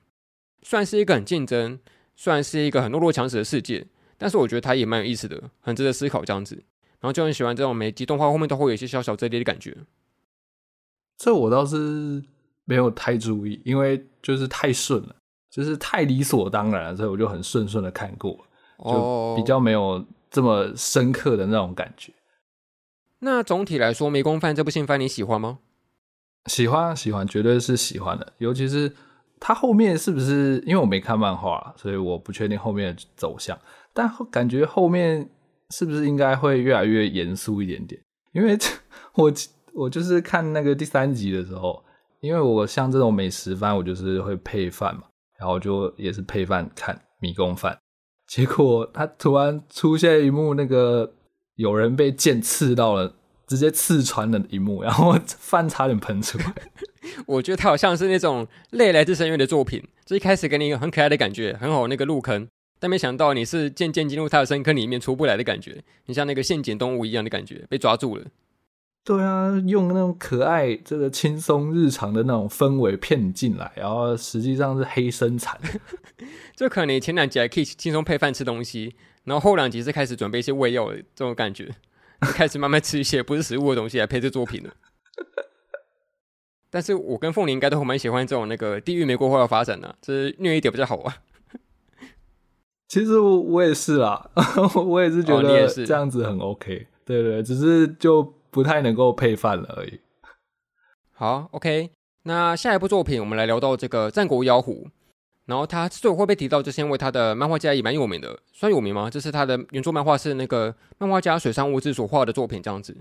虽然是一个很竞争，虽然是一个很弱肉强食的世界，但是我觉得它也蛮有意思的，很值得思考这样子。然后就很喜欢这种每集动画后面都会有一些小小哲理的感觉。这我倒是没有太注意，因为就是太顺了，就是太理所当然了，所以我就很顺顺的看过，就比较没有这么深刻的那种感觉。那总体来说，《迷宫饭》这部新番你喜欢吗？喜欢，喜欢，绝对是喜欢的。尤其是它后面是不是？因为我没看漫画，所以我不确定后面的走向。但感觉后面是不是应该会越来越严肃一点点？因为 我我就是看那个第三集的时候，因为我像这种美食番，我就是会配饭嘛，然后就也是配饭看《迷宫饭》，结果他突然出现一幕那个。有人被剑刺到了，直接刺穿了一幕，然后 饭差点喷出来。我觉得他好像是那种泪来自深渊的作品，就一开始给你一个很可爱的感觉，很好那个入坑，但没想到你是渐渐进入他的深坑里面出不来的感觉，你像那个陷阱动物一样的感觉，被抓住了。对啊，用那种可爱、这个轻松日常的那种氛围骗你进来，然后实际上是黑生产。就可能你前两集还可以轻松配饭吃东西。然后后两集是开始准备一些胃药的这种感觉，开始慢慢吃一些不是食物的东西来配这作品了。但是我跟凤梨应该都蛮喜欢这种那个地狱没过后的发展的、啊，就是虐一点比较好玩。其实我我也是啦，我也是觉得这样子很 OK。对对，只是就不太能够配饭了而已。好，OK，那下一部作品我们来聊到这个《战国妖狐》。然后他之所以会被提到，就是因为他的漫画家也蛮有名的，算有名吗？就是他的原作漫画是那个漫画家水上悟志所画的作品，这样子。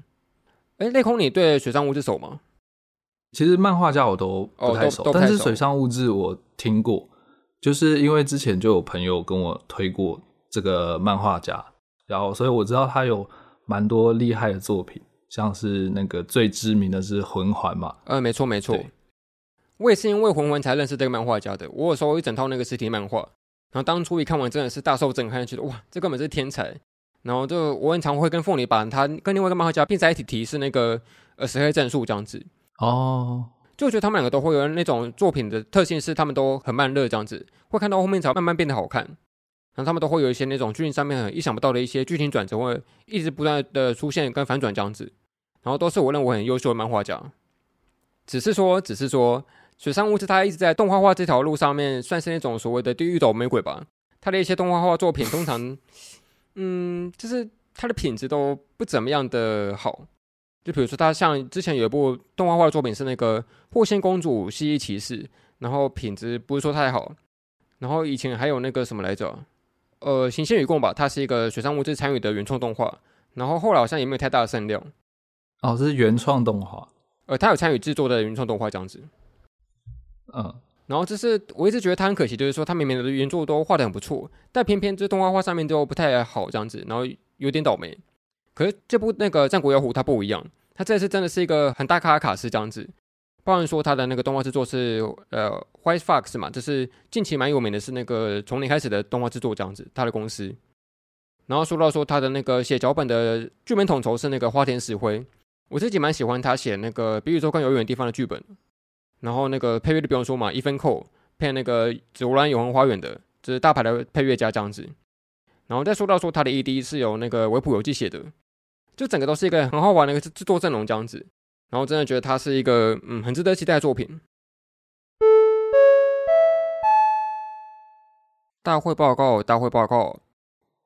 哎，内空，你对水上悟志熟吗？其实漫画家我都不太熟，哦、但是水上悟志我听过，就是因为之前就有朋友跟我推过这个漫画家，然后所以我知道他有蛮多厉害的作品，像是那个最知名的是魂环嘛。呃，没错没错。我也是因为魂魂才认识这个漫画家的。我有收一整套那个实体漫画，然后当初一看完真的是大受震撼，觉得哇，这根本是天才。然后就我很常会跟凤梨把他跟另外一个漫画家并在一起提，是那个呃石黑正数这样子。哦，就觉得他们两个都会有那种作品的特性，是他们都很慢热这样子，会看到后面才慢慢变得好看。然后他们都会有一些那种剧情上面很意想不到的一些剧情转折，会一直不断的出现跟反转这样子。然后都是我认为很优秀的漫画家。只是说，只是说。水上物质他一直在动画化这条路上面，算是那种所谓的地狱倒霉鬼吧。他的一些动画化作品通常，嗯，就是它的品质都不怎么样的好。就比如说，他像之前有一部动画化的作品是那个《破线公主蜥蜴骑士》，然后品质不是说太好。然后以前还有那个什么来着？呃，《行星与共》吧，它是一个水上物质参与的原创动画。然后后来好像也没有太大的声量。哦，这是原创动画。呃，他有参与制作的原创动画这样子。嗯，然后这是我一直觉得他很可惜，就是说他明明的原作都画得很不错，但偏偏这动画画上面都不太好这样子，然后有点倒霉。可是这部那个《战国妖狐》它不一样，它这次真的是一个很大咖卡司这样子，包含说他的那个动画制作是呃 White Fox 嘛，就是近期蛮有名的，是那个从零开始的动画制作这样子，他的公司。然后说到说他的那个写脚本的剧本统筹是那个花田石辉，我自己蛮喜欢他写那个《比宇宙更遥远地方》的剧本。然后那个配乐就不用说嘛，一分扣配那个《紫罗兰永恒花园》的，这是大牌的配乐家这样子。然后再说到说他的 ED 是由那个维普游记写的，就整个都是一个很好玩的一个制作阵容这样子。然后真的觉得他是一个嗯很值得期待的作品。大会报告，大会报告。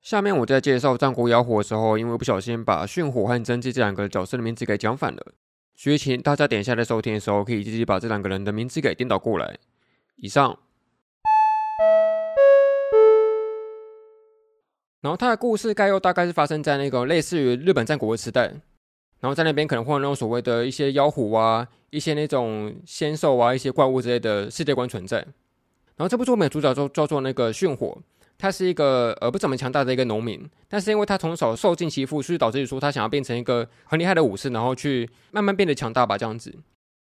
下面我在介绍战国妖狐的时候，因为不小心把训火和真纪这两个角色的名字给讲反了，所以请大家点下来收听的时候，可以自己把这两个人的名字给颠倒过来。以上。然后他的故事概要大概是发生在那个类似于日本战国的时代，然后在那边可能会有那种所谓的一些妖狐啊，一些那种仙兽啊，一些怪物之类的世界观存在。然后这部作品的主角就叫做那个训火。他是一个呃不怎么强大的一个农民，但是因为他从小受尽欺负，所以导致于说他想要变成一个很厉害的武士，然后去慢慢变得强大吧这样子。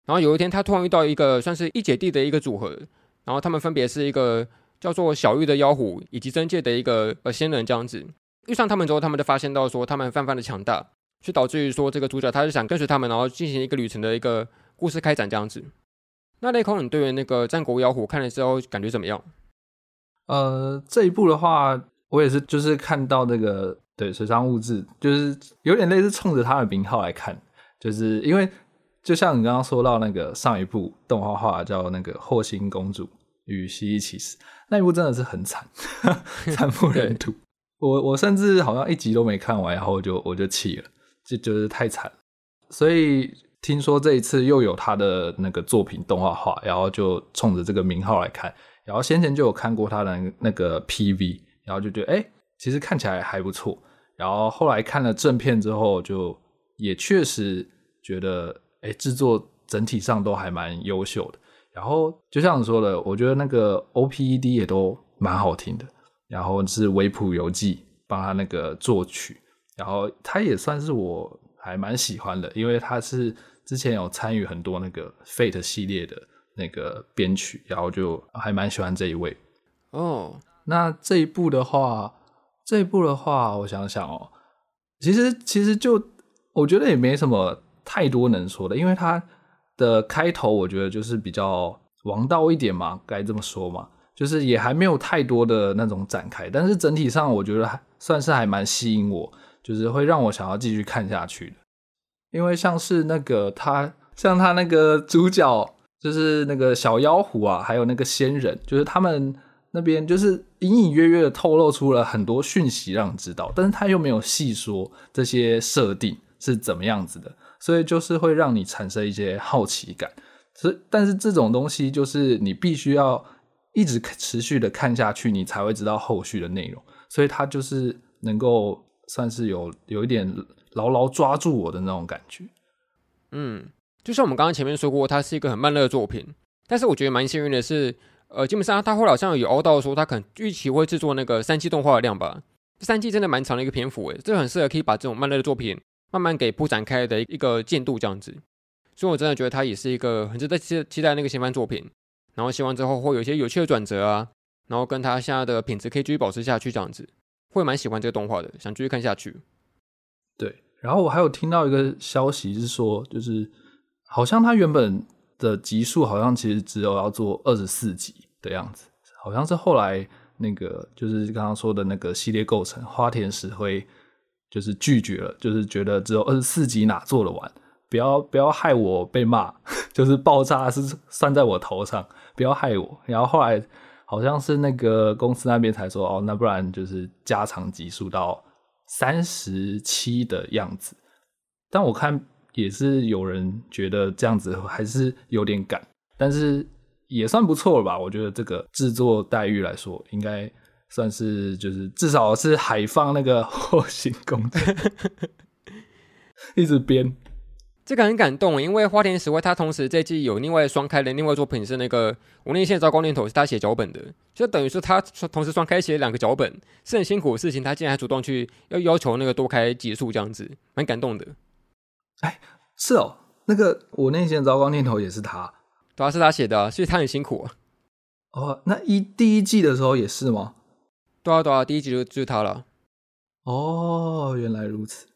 然后有一天他突然遇到一个算是一姐弟的一个组合，然后他们分别是一个叫做小玉的妖狐以及真界的一个呃仙人这样子。遇上他们之后，他们就发现到说他们泛泛的强大，所以导致于说这个主角他是想跟随他们，然后进行一个旅程的一个故事开展这样子。那雷孔，你对于那个战国妖狐看了之后感觉怎么样？呃，这一部的话，我也是，就是看到那个对水上物质，就是有点类似冲着他的名号来看，就是因为就像你刚刚说到那个上一部动画画叫那个《霍星公主与蜥蜴骑士》，那一部真的是很惨，惨不忍睹。我我甚至好像一集都没看完，然后就我就气了，就就是太惨。所以听说这一次又有他的那个作品动画化，然后就冲着这个名号来看。然后先前就有看过他的那个 PV，然后就觉得哎，其实看起来还不错。然后后来看了正片之后，就也确实觉得哎，制作整体上都还蛮优秀的。然后就像你说的，我觉得那个 OPED 也都蛮好听的。然后是维普游记帮他那个作曲，然后他也算是我还蛮喜欢的，因为他是之前有参与很多那个 Fate 系列的。那个编曲，然后就还蛮喜欢这一位哦。Oh. 那这一部的话，这一部的话，我想想哦，其实其实就我觉得也没什么太多能说的，因为它的开头我觉得就是比较王道一点嘛，该这么说嘛，就是也还没有太多的那种展开，但是整体上我觉得还算是还蛮吸引我，就是会让我想要继续看下去的。因为像是那个他，像他那个主角。就是那个小妖狐啊，还有那个仙人，就是他们那边就是隐隐约约的透露出了很多讯息让你知道，但是他又没有细说这些设定是怎么样子的，所以就是会让你产生一些好奇感。所以，但是这种东西就是你必须要一直持续的看下去，你才会知道后续的内容。所以它就是能够算是有有一点牢牢抓住我的那种感觉，嗯。就像我们刚刚前面说过，它是一个很慢热的作品，但是我觉得蛮幸运的是，呃，基本上他后来好像有熬到说他可能预期会制作那个三季动画的量吧，三季真的蛮长的一个篇幅诶，这很适合可以把这种慢热的作品慢慢给铺展开的一个进度这样子，所以我真的觉得它也是一个很值得期期待那个新番作品，然后希望之后会有一些有趣的转折啊，然后跟他现在的品质可以继续保持下去这样子，会蛮喜欢这个动画的，想继续看下去。对，然后我还有听到一个消息是说，就是。好像他原本的集数好像其实只有要做二十四集的样子，好像是后来那个就是刚刚说的那个系列构成花田石灰就是拒绝了，就是觉得只有二十四集哪做得完，不要不要害我被骂，就是爆炸是算在我头上，不要害我。然后后来好像是那个公司那边才说哦，那不然就是加长集数到三十七的样子，但我看。也是有人觉得这样子还是有点赶，但是也算不错了吧？我觉得这个制作待遇来说，应该算是就是至少是海放那个 祸星公主，一直编，这个很感动，因为花田史辉他同时这季有另外双开的另外作品是那个无念线招光念头是他写脚本的，就等于说他同时双开写两个脚本是很辛苦的事情，他竟然还主动去要要求那个多开集数这样子，蛮感动的。哎，是哦，那个我内心的糟糕念头也是他，对啊，是他写的啊，所以他很辛苦啊。哦，那一第一季的时候也是吗？对啊，对啊，第一集就就是他了。哦，原来如此。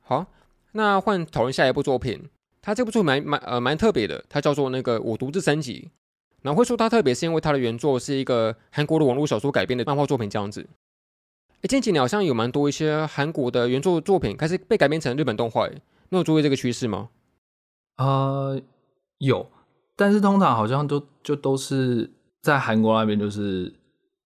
好，那换讨论下一部作品。他这部作品蛮蛮呃蛮特别的，它叫做那个《我独自升级》。然后会说它特别，是因为它的原作是一个韩国的网络小说改编的漫画作品这样子。近几年好像有蛮多一些韩国的原作作品开始被改编成日本动画，你有注意这个趋势吗？呃，有，但是通常好像都就都是在韩国那边，就是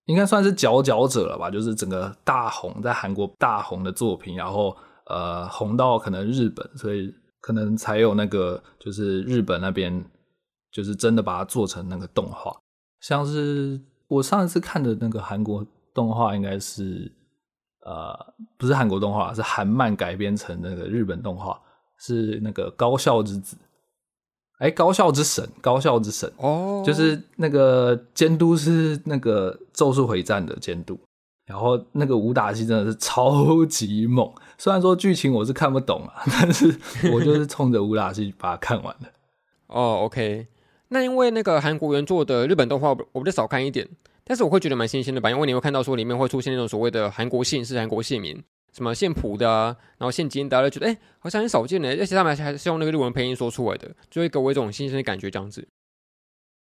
应该算是佼佼者了吧，就是整个大红在韩国大红的作品，然后呃红到可能日本，所以可能才有那个就是日本那边。就是真的把它做成那个动画，像是我上一次看的那个韩国动画，应该是呃，不是韩国动画，是韩漫改编成那个日本动画，是那个《高校之子》。哎，《高校之神》，《高校之神》哦，就是那个监督是那个《咒术回战》的监督，然后那个武打戏真的是超级猛。虽然说剧情我是看不懂啊，但是我就是冲着武打戏把它看完的。哦，OK。那因为那个韩国原作的日本动画，我比较少看一点，但是我会觉得蛮新鲜的吧，因为你会看到说里面会出现那种所谓的韩国姓氏、韩国姓名，什么姓朴的啊，然后姓金的，大家觉得哎，好像很少见的，而且他们还是用那个日文配音说出来的，就会给我一种新鲜的感觉这样子。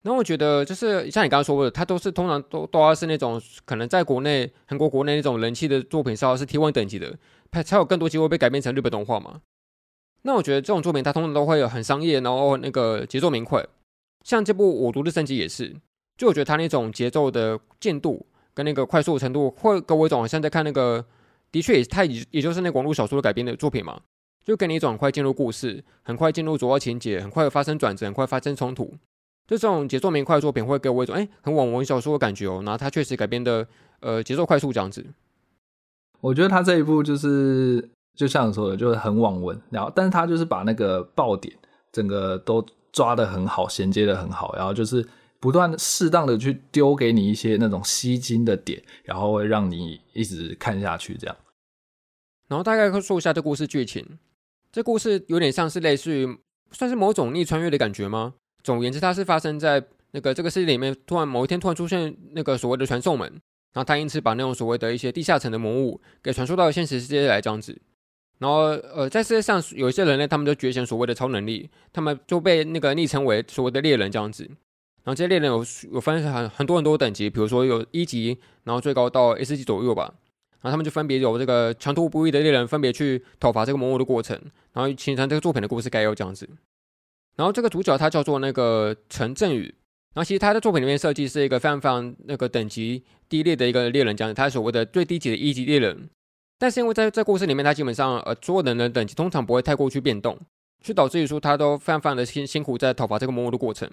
那我觉得就是像你刚刚说过的，它都是通常都都要是那种可能在国内韩国国内那种人气的作品，稍微是 T1 等级的，才才有更多机会被改编成日本动画嘛。那我觉得这种作品它通常都会有很商业，然后那个节奏明快。像这部《我独自升级》也是，就我觉得它那种节奏的进度跟那个快速程度，会给我一种好像在看那个，的确也太也也就是那个网络小说的改编的作品嘛，就给你一种很快进入故事，很快进入主要情节，很快发生转折，很快发生冲突，就这种节奏明快的作品会给我一种哎很网文小说的感觉哦。然后它确实改编的呃节奏快速这样子。我觉得它这一部就是就像你说的，就是很网文，然后但是它就是把那个爆点整个都。抓得很好，衔接的很好，然后就是不断适当的去丢给你一些那种吸睛的点，然后会让你一直看下去这样。然后大概说一下这故事剧情，这故事有点像是类似于算是某种逆穿越的感觉吗？总而言之，它是发生在那个这个世界里面，突然某一天突然出现那个所谓的传送门，然后他因此把那种所谓的一些地下层的魔物给传输到现实世界来这样子。然后，呃，在世界上有一些人类，他们就觉醒所谓的超能力，他们就被那个昵称为所谓的猎人这样子。然后这些猎人有有分很很多很多等级，比如说有一级，然后最高到 S 级左右吧。然后他们就分别有这个长途不一的猎人，分别去讨伐这个魔物的过程，然后形成这个作品的故事概要这样子。然后这个主角他叫做那个陈振宇，然后其实他在作品里面设计是一个非常非常那个等级低劣的一个猎人这样子，他所谓的最低级的一级猎人。但是因为在在故事里面，他基本上呃所有人的等级通常不会太过去变动，就导致于说他都非常非常的辛辛苦在讨伐这个魔物的过程。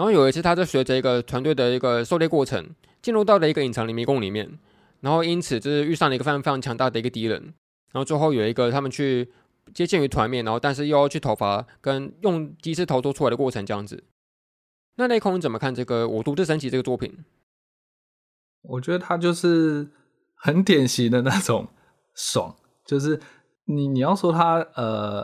然后有一次，他就随着一个团队的一个狩猎过程，进入到了一个隐藏的迷宫里面，然后因此就是遇上了一个非常非常强大的一个敌人。然后最后有一个他们去接近于团灭，然后但是又要去讨伐跟用机制逃脱出来的过程这样子。那内空怎么看这个《我独自升级》这个作品？我觉得他就是。很典型的那种爽，就是你你要说他呃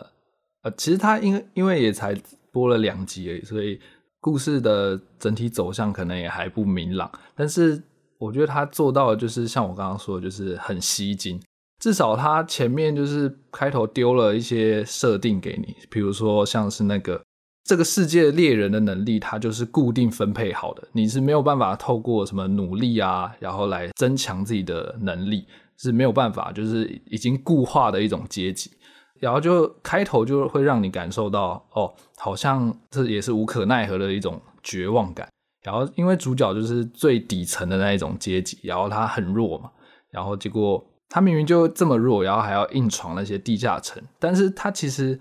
呃，其实他因为因为也才播了两集而已，所以故事的整体走向可能也还不明朗。但是我觉得他做到的就是像我刚刚说的，就是很吸睛。至少他前面就是开头丢了一些设定给你，比如说像是那个。这个世界猎人的能力，它就是固定分配好的，你是没有办法透过什么努力啊，然后来增强自己的能力，是没有办法，就是已经固化的一种阶级。然后就开头就会让你感受到，哦，好像这也是无可奈何的一种绝望感。然后因为主角就是最底层的那一种阶级，然后他很弱嘛，然后结果他明明就这么弱，然后还要硬闯那些地下城，但是他其实。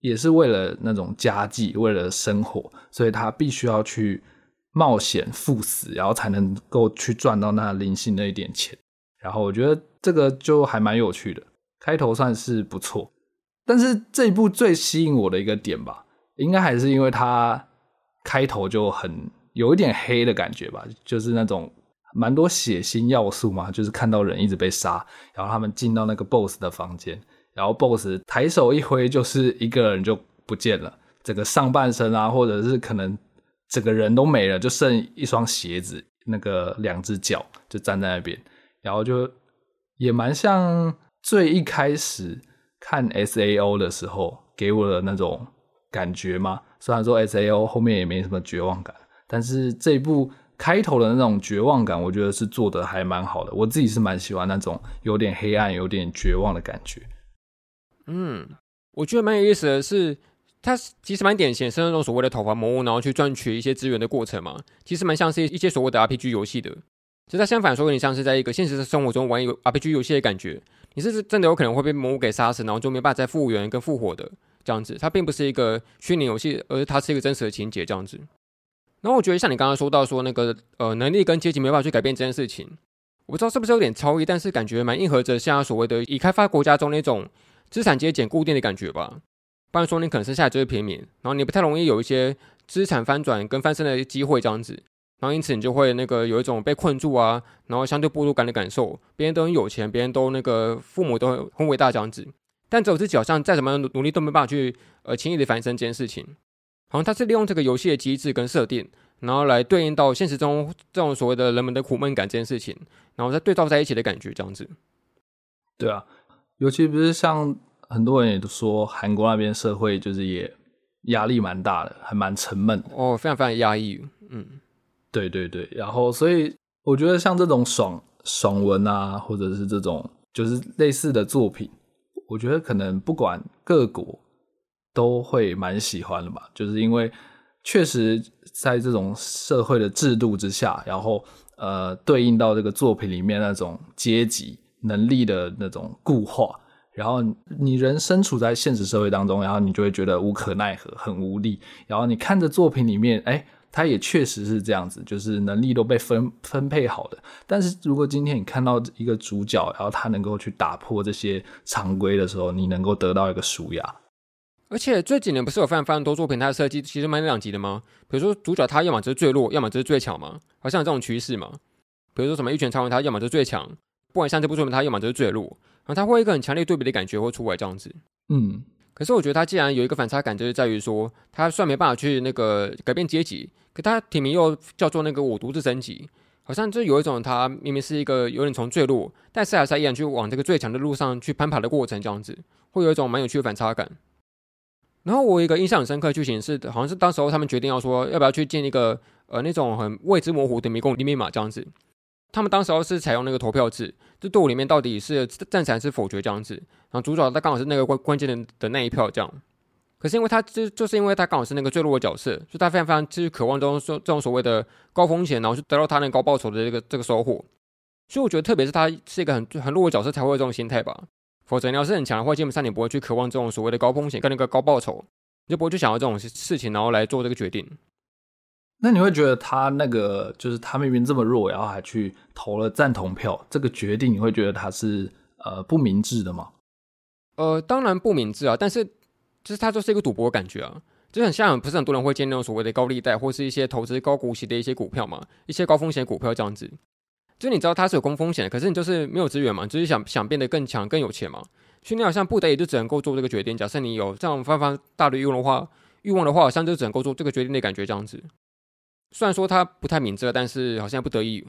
也是为了那种家计，为了生活，所以他必须要去冒险赴死，然后才能够去赚到那零星的一点钱。然后我觉得这个就还蛮有趣的，开头算是不错。但是这一部最吸引我的一个点吧，应该还是因为它开头就很有一点黑的感觉吧，就是那种蛮多血腥要素嘛，就是看到人一直被杀，然后他们进到那个 BOSS 的房间。然后 BOSS 抬手一挥，就是一个人就不见了，整个上半身啊，或者是可能整个人都没了，就剩一双鞋子，那个两只脚就站在那边，然后就也蛮像最一开始看 SAO 的时候给我的那种感觉嘛。虽然说 SAO 后面也没什么绝望感，但是这一部。开头的那种绝望感，我觉得是做的还蛮好的。我自己是蛮喜欢那种有点黑暗、有点绝望的感觉。嗯，我觉得蛮有意思的是，它其实蛮典型，是那种所谓的讨伐魔物，然后去赚取一些资源的过程嘛。其实蛮像是一些所谓的 RPG 游戏的。就它相反说，有点像是在一个现实生活中玩一个 RPG 游戏的感觉。你是真的有可能会被魔物给杀死，然后就没办法再复原跟复活的这样子。它并不是一个虚拟游戏，而是它是一个真实的情节这样子。然后我觉得像你刚刚说到说那个呃能力跟阶级没办法去改变这件事情，我不知道是不是有点超译，但是感觉蛮应和着像所谓的已开发国家中那种资产阶级固定的感觉吧。不然说你可能生下来就是平民，然后你不太容易有一些资产翻转跟翻身的机会这样子，然后因此你就会那个有一种被困住啊，然后相对剥夺感的感受。别人都很有钱，别人都那个父母都很伟大这样子，但只有自己好像再怎么努力都没办法去呃轻易的翻身这件事情。好像他是利用这个游戏的机制跟设定，然后来对应到现实中这种所谓的人们的苦闷感这件事情，然后再对照在一起的感觉这样子。对啊，尤其不是像很多人也都说韩国那边社会就是也压力蛮大的，还蛮沉闷的哦，非常非常压抑。嗯，对对对，然后所以我觉得像这种爽爽文啊，或者是这种就是类似的作品，我觉得可能不管各国。都会蛮喜欢的吧，就是因为确实在这种社会的制度之下，然后呃对应到这个作品里面那种阶级能力的那种固化，然后你人身处在现实社会当中，然后你就会觉得无可奈何，很无力。然后你看着作品里面，哎，他也确实是这样子，就是能力都被分分配好的。但是如果今天你看到一个主角，然后他能够去打破这些常规的时候，你能够得到一个舒压。而且这几年不是有非常非常多作品，它的设计其实蛮两极的吗？比如说主角他要么就是最弱，要么就是最强嘛，好像有这种趋势嘛。比如说什么一拳超人，他要么就是最强，不管像这部作品，他要么就是最弱，然后他会有一个很强烈对比的感觉会出来这样子。嗯，可是我觉得他既然有一个反差感，就是在于说他虽然没办法去那个改变阶级，可他体名又叫做那个我独自升级，好像就有一种他明明是一个有点从坠落，但是还是依然去往这个最强的路上去攀爬的过程这样子，会有一种蛮有趣的反差感。然后我有一个印象很深刻的剧情是，好像是当时候他们决定要说要不要去建一个呃那种很未知模糊的迷宫里密码这样子。他们当时候是采用那个投票制，就队伍里面到底是赞成还是否决这样子。然后主角他刚好是那个关关键的的那一票这样。可是因为他就就是因为他刚好是那个最弱的角色，所以他非常非常就是渴望这种这种所谓的高风险，然后去得到他那个高报酬的这个这个收获。所以我觉得特别是他是一个很很弱的角色才会有这种心态吧。否则你要是很强的话，基本上你不会去渴望这种所谓的高风险跟那个高报酬，你就不会去想要这种事情，然后来做这个决定。那你会觉得他那个就是他明明这么弱，然后还去投了赞同票，这个决定你会觉得他是呃不明智的吗？呃，当然不明智啊，但是就是他就是一个赌博的感觉啊，就很像不是很多人会见那种所谓的高利贷或是一些投资高股息的一些股票嘛，一些高风险股票这样子。就你知道它是有高风险的，可是你就是没有资源嘛，就是想想变得更强、更有钱嘛，所以你好像不得已就只能够做这个决定。假设你有这样非常大的欲望的话，欲望的话好像就只能够做这个决定的感觉这样子。虽然说他不太明智，但是好像不得已。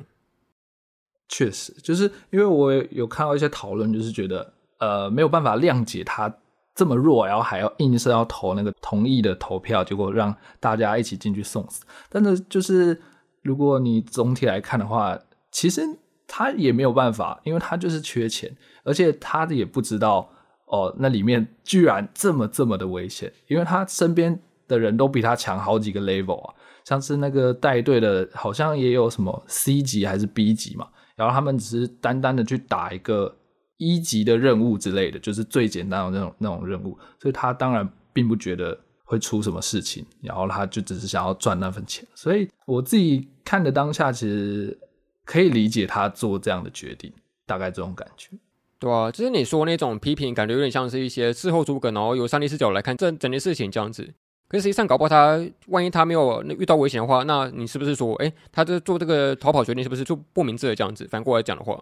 确实，就是因为我有看到一些讨论，就是觉得呃没有办法谅解他这么弱，然后还要硬是要投那个同意的投票，结果让大家一起进去送死。但是就是如果你总体来看的话，其实他也没有办法，因为他就是缺钱，而且他也不知道哦，那里面居然这么这么的危险，因为他身边的人都比他强好几个 level 啊，像是那个带队的，好像也有什么 C 级还是 B 级嘛，然后他们只是单单的去打一个一级的任务之类的，就是最简单的那种那种任务，所以他当然并不觉得会出什么事情，然后他就只是想要赚那份钱，所以我自己看的当下其实。可以理解他做这样的决定，大概这种感觉，对啊，就是你说那种批评，感觉有点像是一些事后诸葛，然后由上帝视角来看这整件事情这样子。可是实际上，搞不好他万一他没有遇到危险的话，那你是不是说，哎，他这做这个逃跑决定是不是就不明智的这样子？反过来讲的话，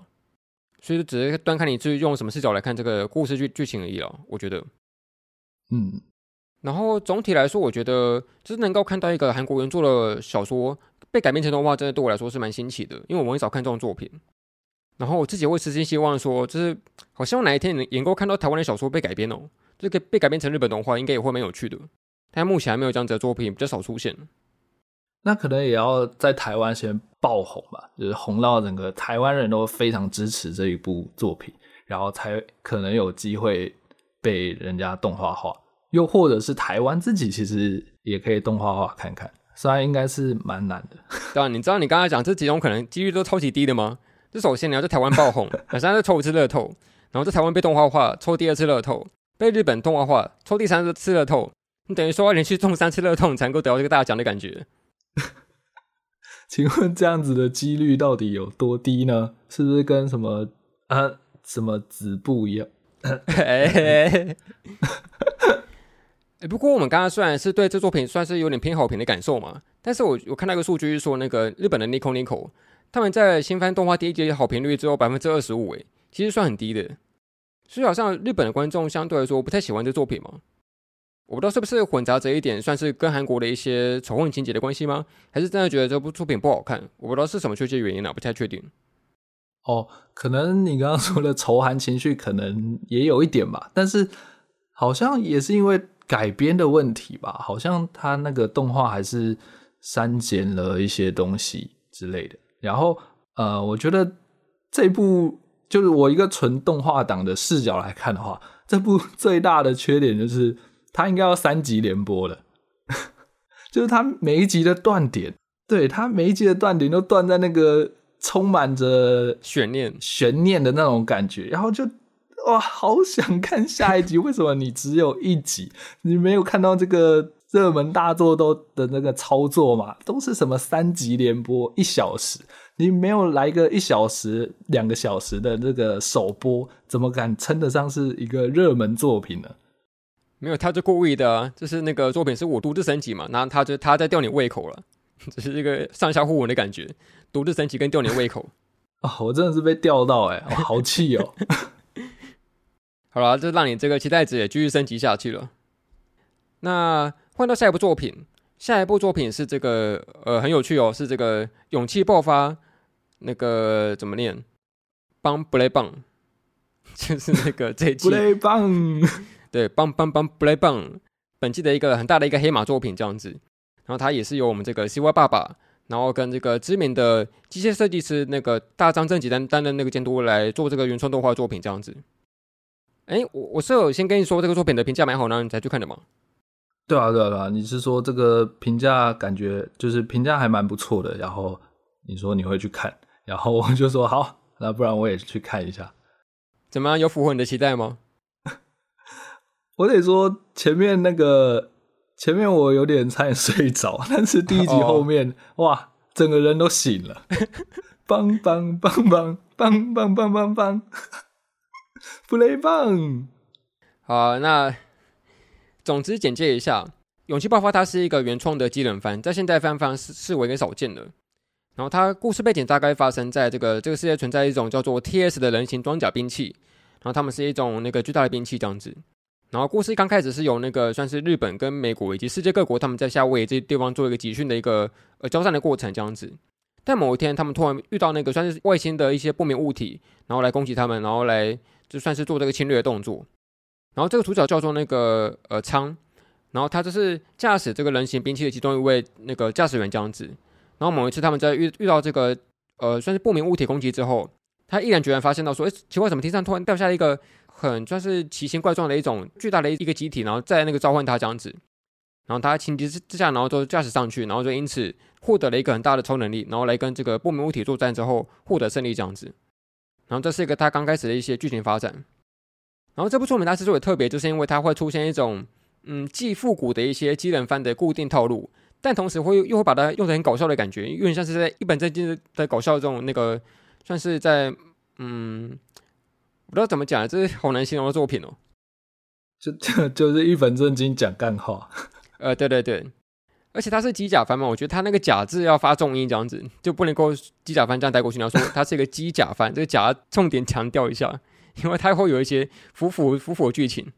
所以就只是端看你是用什么视角来看这个故事剧剧情而已了。我觉得，嗯，然后总体来说，我觉得就是能够看到一个韩国原作的小说被改编成动画，真的对我来说是蛮新奇的，因为我很少看这种作品。然后我自己会私心希望说，就是好希望哪一天能能够看到台湾的小说被改编哦，这个被改编成日本动画，应该也会蛮有趣的。但目前还没有这样子的作品，比较少出现。那可能也要在台湾先爆红吧，就是红到整个台湾人都非常支持这一部作品，然后才可能有机会被人家动画化，又或者是台湾自己其实也可以动画化看看，虽然应该是蛮难的。对啊，你知道你刚才讲这几种可能几率都超级低的吗？就首先你要在台湾爆红，本身就抽一次乐透，然后在台湾被动画化，抽第二次乐透，被日本动画化，抽第三次乐透，你等于说要连续中三次乐透，你才能够得到这个大奖的感觉。请问这样子的几率到底有多低呢？是不是跟什么啊什么子部一样？哎，不过我们刚刚虽然是对这作品算是有点偏好评的感受嘛，但是我我看到一个数据是说，那个日本的 Nico Nico 他们在新番动画第一集好评率只有百分之二十五，哎，其实算很低的，所以好像日本的观众相对来说不太喜欢这作品嘛。我不知道是不是混杂着一点，算是跟韩国的一些仇恨情节的关系吗？还是真的觉得这部作品不好看？我不知道是什么确切原因呢、啊，不太确定。哦，可能你刚刚说的仇韩情绪可能也有一点吧，但是好像也是因为改编的问题吧，好像他那个动画还是删减了一些东西之类的。然后呃，我觉得这部就是我一个纯动画党的视角来看的话，这部最大的缺点就是。他应该要三集连播了，就是他每一集的断点，对，他每一集的断点都断在那个充满着悬念、悬念的那种感觉，然后就哇，好想看下一集。为什么你只有一集？你没有看到这个热门大作都的那个操作嘛？都是什么三集连播一小时？你没有来个一小时、两个小时的这个首播，怎么敢称得上是一个热门作品呢？没有，他就故意的啊，就是那个作品是我独自升级嘛，然后他就他在吊你胃口了，只是一个上下互文的感觉，独自升级跟吊你胃口啊、哦，我真的是被吊到哎、欸，我好气哦。好了，就让你这个期待值也继续升级下去了。那换到下一部作品，下一部作品是这个呃很有趣哦，是这个勇气爆发，那个怎么念？邦布雷棒，就是那个这一季。布雷棒。对，棒棒棒，play 棒，本季的一个很大的一个黑马作品这样子，然后它也是由我们这个 CY 爸爸，然后跟这个知名的机械设计师那个大张正己担担任那个监督来做这个原创动画作品这样子。哎，我我是有先跟你说这个作品的评价蛮好，然后你才去看的吗？对啊，对啊，对啊，你是说这个评价感觉就是评价还蛮不错的，然后你说你会去看，然后我就说好，那不然我也去看一下，怎么样？有符合你的期待吗？我得说，前面那个前面我有点差点睡着，但是第一集后面，oh. 哇，整个人都醒了，棒棒棒棒棒棒棒棒棒，布雷棒。好，那总之简介一下，《勇气爆发》它是一个原创的机人番，在现代番番是是为一个少见的。然后它故事背景大概发生在这个这个世界存在一种叫做 TS 的人形装甲兵器，然后他们是一种那个巨大的兵器这样子。然后故事刚开始是由那个算是日本跟美国以及世界各国他们在夏威夷这些地方做一个集训的一个呃交战的过程这样子。但某一天他们突然遇到那个算是外星的一些不明物体，然后来攻击他们，然后来就算是做这个侵略的动作。然后这个主角叫做那个呃仓，然后他就是驾驶这个人形兵器的其中一位那个驾驶员这样子。然后某一次他们在遇遇到这个呃算是不明物体攻击之后，他毅然决然发现到说，哎，奇怪，怎么天上突然掉下一个？很算是奇形怪状的一种巨大的一个机体，然后在那个召唤他这样子，然后他情急之之下，然后就驾驶上去，然后就因此获得了一个很大的超能力，然后来跟这个不明物体作战之后获得胜利这样子。然后这是一个他刚开始的一些剧情发展。然后这部作品它之所以特别，就是因为它会出现一种嗯既复古的一些机人番的固定套路，但同时会又会把它用得很搞笑的感觉，有点像是在一本正经的搞笑这种那个算是在嗯。不知道怎么讲，这是好难形容的作品哦。就 就就是一本正经讲干话。呃，对对对，而且他是机甲番嘛，我觉得他那个“甲”字要发重音，这样子就不能够机甲番这样带过去。你要说他是一个机甲番，这个“甲”重点强调一下，因为它会有一些辅辅辅辅剧情。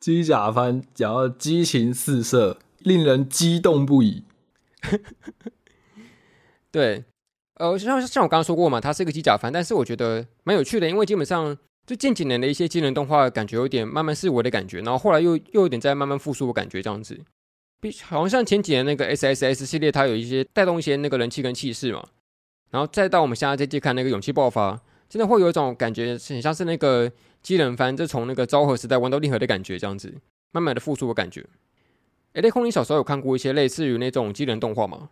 机甲番讲到激情四射，令人激动不已。对，呃，像像我刚刚说过嘛，它是一个机甲番，但是我觉得蛮有趣的，因为基本上就近几年的一些机人动画，感觉有点慢慢式微的感觉，然后后来又又有点在慢慢复苏的感觉，这样子。比好像像前几年那个 S S S 系列，它有一些带动一些那个人气跟气势嘛，然后再到我们现在这季看那个勇气爆发，真的会有一种感觉，很像是那个机人番，就从那个昭和时代玩到令和的感觉，这样子慢慢的复苏的感觉。哎，雷空，你小时候有看过一些类似于那种机人动画吗？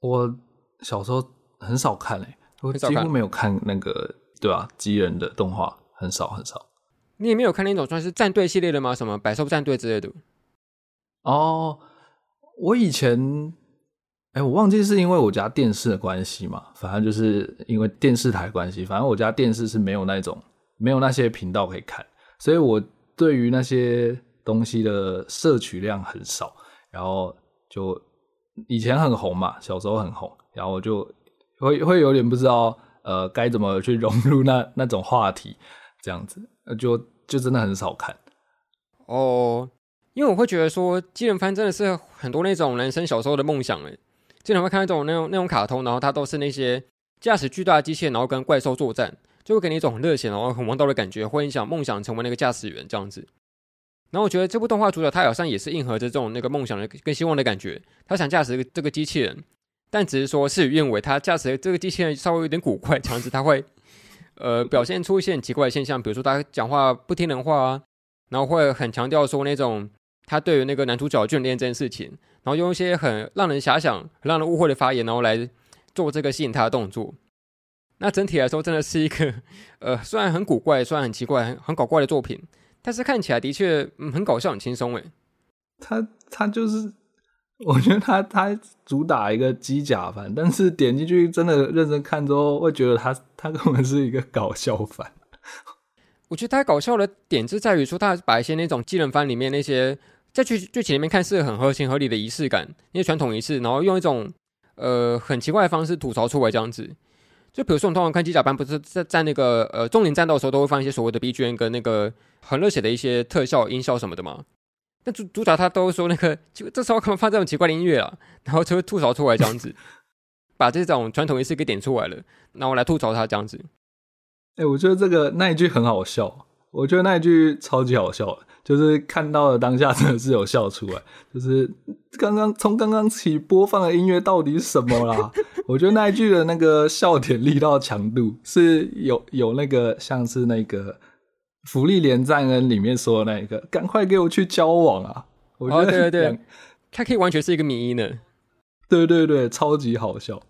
我小时候很少看诶，我几乎没有看那个，对吧？机人的动画很少很少。你也没有看那种算是战队系列的吗？什么百兽战队之类的？哦，我以前，哎，我忘记是因为我家电视的关系嘛，反正就是因为电视台关系，反正我家电视是没有那种没有那些频道可以看，所以我对于那些东西的摄取量很少，然后就以前很红嘛，小时候很红，然后我就会会有点不知道呃该怎么去融入那那种话题，这样子，就就真的很少看哦。因为我会觉得说，机人番真的是很多那种男生小时候的梦想诶，经常会看那种那种那种卡通，然后它都是那些驾驶巨大的机械，然后跟怪兽作战，就会给你一种很热血，然后很王道的感觉，会很想梦想成为那个驾驶员这样子。然后我觉得这部动画主角他好像也是应和着这种那个梦想的跟希望的感觉，他想驾驶这个机器人，但只是说事与愿违，他驾驶这个机器人稍微有点古怪，这样子他会 呃表现出一些很奇怪的现象，比如说他讲话不听人话啊，然后会很强调说那种。他对于那个男主角眷恋这件事情，然后用一些很让人遐想、很让人误会的发言，然后来做这个吸引他的动作。那整体来说，真的是一个呃，虽然很古怪、虽然很奇怪、很很搞怪的作品，但是看起来的确嗯很搞笑、很轻松诶。他他就是，我觉得他他主打一个机甲番，但是点进去真的认真看之后，会觉得他他根本是一个搞笑番。我觉得他搞笑的点就在于说，他把一些那种机人番里面那些。在剧剧情里面看似很合情合理的仪式感，那些传统仪式，然后用一种呃很奇怪的方式吐槽出来这样子。就比如说，我们通常看机甲番，不是在在那个呃终年战斗的时候，都会放一些所谓的 BGM 跟那个很热血的一些特效音效什么的嘛。但主主角他都说那个，就 这时候干嘛放这种奇怪的音乐啊？然后就会吐槽出来这样子，把这种传统仪式给点出来了，然后来吐槽他这样子。哎、欸，我觉得这个那一句很好笑，我觉得那一句超级好笑。就是看到了当下真的是有笑出来，就是刚刚从刚刚起播放的音乐到底是什么啦？我觉得那一句的那个笑点力道强度是有有那个像是那个《芙莉莲赞恩》里面说的那一个，赶快给我去交往啊！我觉得、哦、对对对，它可以完全是一个迷因呢。对对对，超级好笑。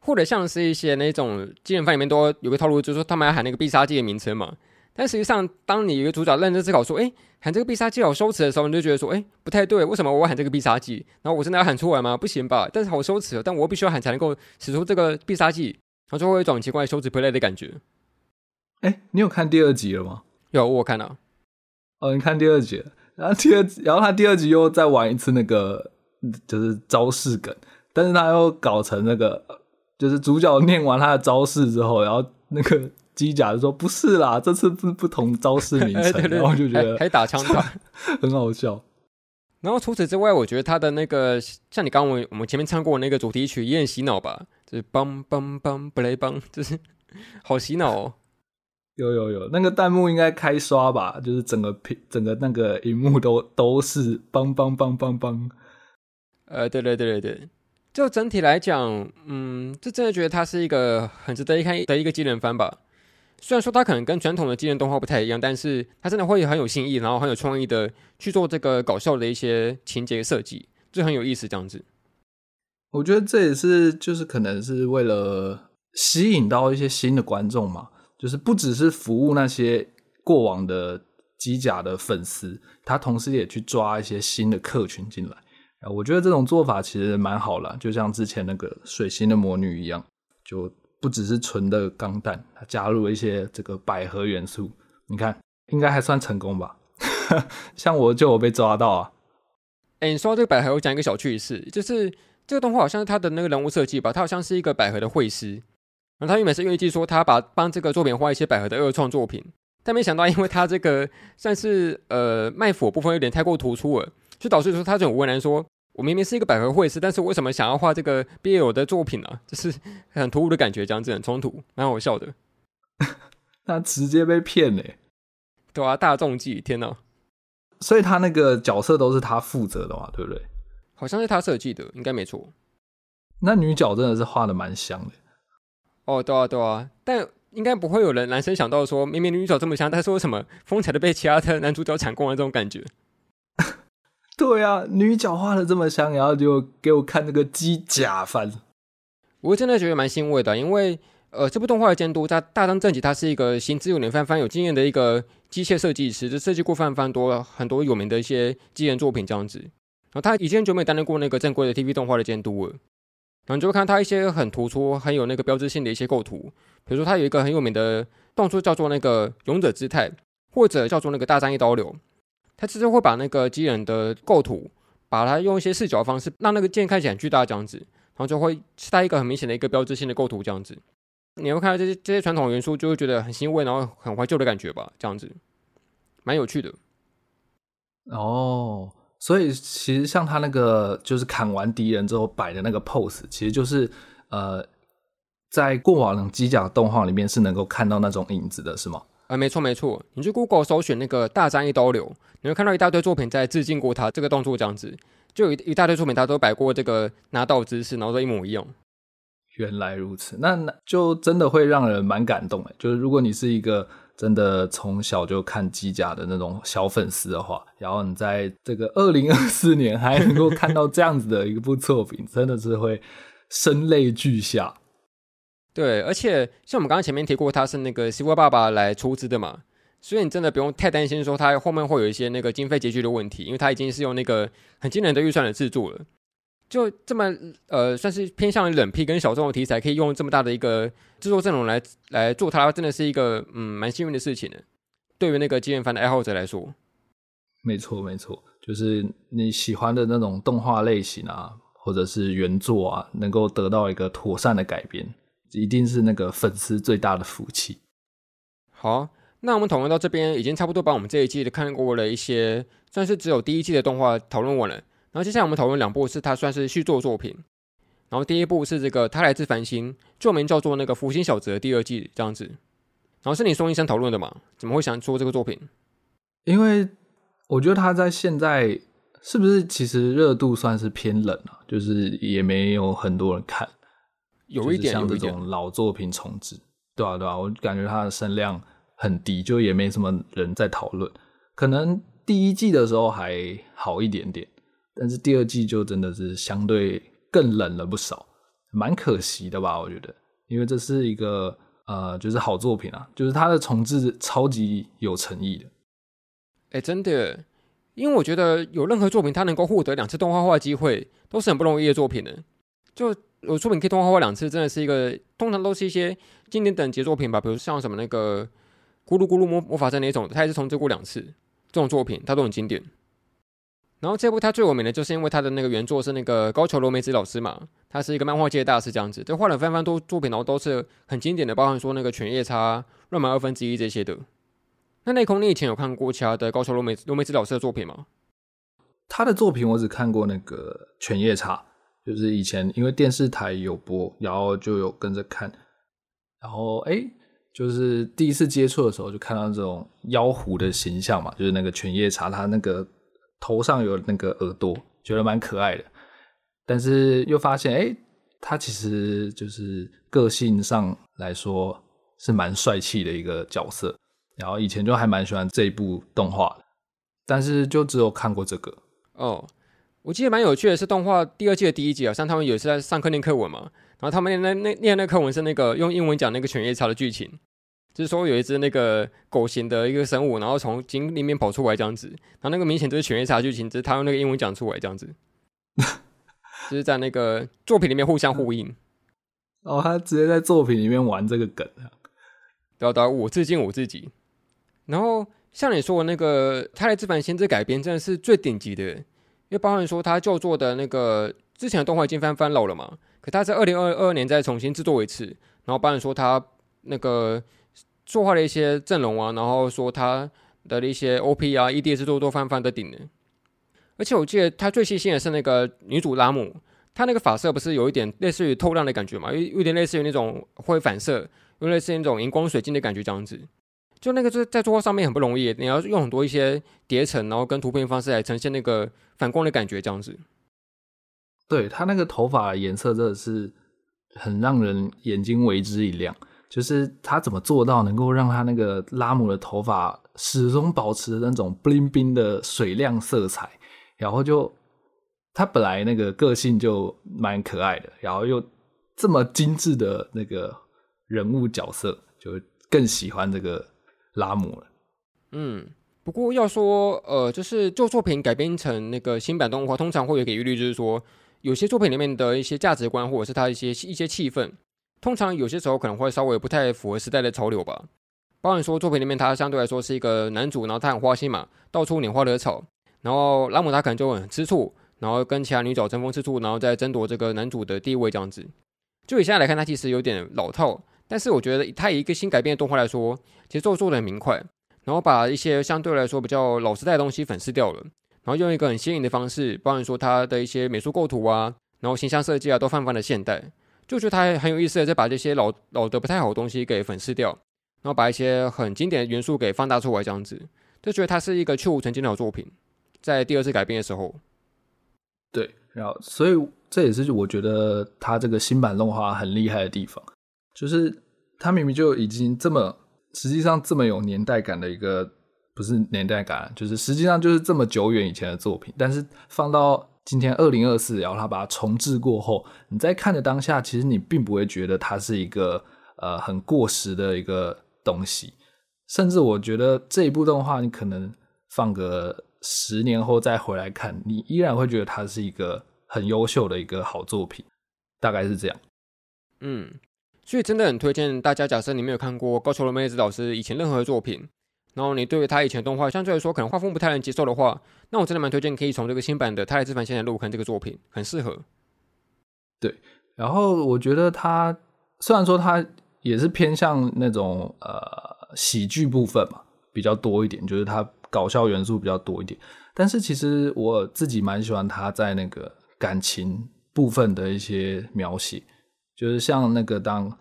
或者像是一些那种机人番里面都有个套路，就是说他们要喊那个必杀技的名称嘛。但实际上，当你一个主角认真思考说：“哎，喊这个必杀技好羞耻”的时候，你就觉得说：“哎，不太对，为什么我要喊这个必杀技？然后我真的要喊出来吗？不行吧？但是好羞耻，但我必须要喊才能够使出这个必杀技，然后就会有一种奇怪羞耻 play 的感觉。”哎，你有看第二集了吗？有，我看到。哦，你看第二集，然后第二，然后他第二集又再玩一次那个就是招式梗，但是他又搞成那个，就是主角念完他的招式之后，然后那个。机甲就说不是啦，这次不不同招式名称，对对对，然后就觉得还，还打枪打，很好笑。然后除此之外，我觉得他的那个像你刚刚我我们前面唱过那个主题曲也很洗脑吧，就是梆梆梆布雷梆，就是好洗脑哦。有有有，那个弹幕应该开刷吧，就是整个屏整个那个荧幕都都是梆梆梆梆梆。呃，对对对对对，就整体来讲，嗯，就真的觉得它是一个很值得一看的一个机能番吧。虽然说它可能跟传统的机能动画不太一样，但是它真的会很有新意，然后很有创意的去做这个搞笑的一些情节设计，就很有意思这样子。我觉得这也是就是可能是为了吸引到一些新的观众嘛，就是不只是服务那些过往的机甲的粉丝，他同时也去抓一些新的客群进来啊。我觉得这种做法其实蛮好了，就像之前那个水星的魔女一样，就。不只是纯的钢弹，它加入了一些这个百合元素，你看应该还算成功吧？像我就有被抓到啊！哎，你说到这个百合，我讲一个小趣事，就是这个动画好像是他的那个人物设计吧，他好像是一个百合的绘师，然后他原本是预计说他把帮这个作品画一些百合的二创作品，但没想到因为他这个算是呃卖腐部分有点太过突出了，就导致说他就很为难说，我明明是一个百合绘师，但是为什么想要画这个 BL 的作品呢、啊？就是 很突兀的感觉，这样子很冲突，蛮好笑的。他直接被骗嘞，对啊，大众计，天哪！所以他那个角色都是他负责的嘛，对不对？好像是他设计的，应该没错。那女角真的是画的蛮香的。哦，对啊，对啊，但应该不会有人男生想到说，明明女主角这么香，但是为什么风采都被其他的男主角抢光了？这种感觉。对啊，女角画的这么香，然后就给我看那个机甲番，我真的觉得蛮欣慰的，因为呃，这部动画的监督他大张正己，他是一个行之有年、翻番有经验的一个机械设计师，就设计过翻番多很多有名的一些机人作品这样子。然后他以前很久没担任过那个正规的 TV 动画的监督了，然后你就会看他一些很突出、很有那个标志性的一些构图，比如说他有一个很有名的动作叫做那个勇者姿态，或者叫做那个大战一刀流。他其实会把那个机人的构图，把它用一些视角方式，让那个剑看起来很巨大这样子，然后就会带一个很明显的一个标志性的构图这样子。你会看到这些这些传统元素，就会觉得很欣慰，然后很怀旧的感觉吧，这样子，蛮有趣的。哦，所以其实像他那个就是砍完敌人之后摆的那个 pose，其实就是呃，在过往的机甲动画里面是能够看到那种影子的，是吗？啊，没错没错，你去 Google 搜寻那个大战一刀流，你会看到一大堆作品在致敬过他这个动作，这样子，就有一一大堆作品他都摆过这个拿刀姿势，然后都一模一样。原来如此，那那就真的会让人蛮感动诶。就是如果你是一个真的从小就看机甲的那种小粉丝的话，然后你在这个二零二四年还能够看到这样子的一部作品，真的是会声泪俱下。对，而且像我们刚刚前面提过，他是那个西瓜爸爸来出资的嘛，所以你真的不用太担心说他后面会有一些那个经费拮据的问题，因为他已经是用那个很惊人的预算来制作了，就这么呃算是偏向于冷僻跟小众的题材，可以用这么大的一个制作阵容来来做它，真的是一个嗯蛮幸运的事情的。对于那个金元番的爱好者来说，没错没错，就是你喜欢的那种动画类型啊，或者是原作啊，能够得到一个妥善的改编。一定是那个粉丝最大的福气。好，那我们讨论到这边，已经差不多把我们这一季的看过了一些，算是只有第一季的动画讨论完了。然后接下来我们讨论两部是它算是续作作品。然后第一部是这个《他来自繁星》，旧名叫做那个《福星小子》的第二季这样子。然后是你宋医生讨论的嘛？怎么会想做这个作品？因为我觉得他在现在是不是其实热度算是偏冷啊？就是也没有很多人看。有一点像这种老作品重置，对啊对啊，我感觉它的声量很低，就也没什么人在讨论。可能第一季的时候还好一点点，但是第二季就真的是相对更冷了不少，蛮可惜的吧？我觉得，因为这是一个呃，就是好作品啊，就是它的重制超级有诚意的。哎、真的，因为我觉得有任何作品它能够获得两次动画化机会，都是很不容易的作品的，就。有作品可以动画化两次，真的是一个通常都是一些经典等级作品吧，比如像什么那个咕噜咕噜魔魔法阵那种，它也是重制过两次。这种作品它都很经典。然后这部它最有名的就是因为它的那个原作是那个高桥留美子老师嘛，他是一个漫画界的大师这样子，就画了非常多作品，然后都是很经典的，包含说那个犬夜叉、乱马二分之一这些的。那内空，你以前有看过其他的高桥留美留美子老师的作品吗？他的作品我只看过那个犬夜叉。就是以前因为电视台有播，然后就有跟着看，然后哎，就是第一次接触的时候就看到这种妖狐的形象嘛，就是那个犬夜叉，他那个头上有那个耳朵，觉得蛮可爱的。但是又发现，哎，他其实就是个性上来说是蛮帅气的一个角色。然后以前就还蛮喜欢这一部动画的，但是就只有看过这个哦。我记得蛮有趣的是，动画第二季的第一集啊，像他们有一次在上课念课文嘛，然后他们念那那念那课文是那个用英文讲那个犬夜叉的剧情，就是说有一只那个狗型的一个生物，然后从井里面跑出来这样子，然后那个明显就是犬夜叉剧情，只是他用那个英文讲出来这样子，就是在那个作品里面互相呼应。哦，他直接在作品里面玩这个梗啊，对啊对啊，我致敬我自己。然后像你说的那个《他来自繁星》这改编真的是最顶级的。因为包含说他旧作的那个之前的动画已经翻翻老了嘛，可他在二零二二年再重新制作一次，然后包含说他那个作画的一些阵容啊，然后说他的一些 OP 啊、ED 制作都翻翻的顶的。而且我记得他最细心的是那个女主拉姆，她那个发色不是有一点类似于透亮的感觉嘛，有有点类似于那种会反射，有类似于那种荧光水晶的感觉这样子。就那个就是在作画上面很不容易，你要用很多一些叠层，然后跟图片方式来呈现那个反光的感觉，这样子。对，他那个头发颜色真的是很让人眼睛为之一亮。就是他怎么做到能够让他那个拉姆的头发始终保持那种 bling bling 的水亮色彩，然后就他本来那个个性就蛮可爱的，然后又这么精致的那个人物角色，就更喜欢这个。拉姆了，嗯，不过要说，呃，就是旧作品改编成那个新版动画，通常会有一个疑虑，就是说，有些作品里面的一些价值观，或者是它一些一些气氛，通常有些时候可能会稍微不太符合时代的潮流吧。包含说作品里面，他相对来说是一个男主，然后他很花心嘛，到处拈花惹草，然后拉姆他可能就很吃醋，然后跟其他女角争风吃醋，然后再争夺这个男主的地位这样子。就以现在来看，他其实有点老套。但是我觉得，他以一个新改编的动画来说，节奏做的很明快，然后把一些相对来说比较老时代的东西粉饰掉了，然后用一个很新颖的方式，包含说他的一些美术构图啊，然后形象设计啊，都泛泛的现代，就觉得他很有意思的在把这些老老的不太好的东西给粉饰掉，然后把一些很经典的元素给放大出来，这样子，就觉得它是一个去无存菁的好作品。在第二次改编的时候，对，然后所以这也是我觉得他这个新版动画很厉害的地方。就是他明明就已经这么，实际上这么有年代感的一个，不是年代感，就是实际上就是这么久远以前的作品，但是放到今天二零二四，然后他把它重置过后，你在看的当下，其实你并不会觉得它是一个呃很过时的一个东西，甚至我觉得这一部动画，你可能放个十年后再回来看，你依然会觉得它是一个很优秀的一个好作品，大概是这样，嗯。所以真的很推荐大家，假设你没有看过高桥留美子老师以前任何的作品，然后你对于他以前动画相对来说可能画风不太能接受的话，那我真的蛮推荐可以从这个新版的《他来自凡间的路》看这个作品，很适合。对，然后我觉得他虽然说他也是偏向那种呃喜剧部分嘛比较多一点，就是他搞笑元素比较多一点，但是其实我自己蛮喜欢他在那个感情部分的一些描写。就是像那个当，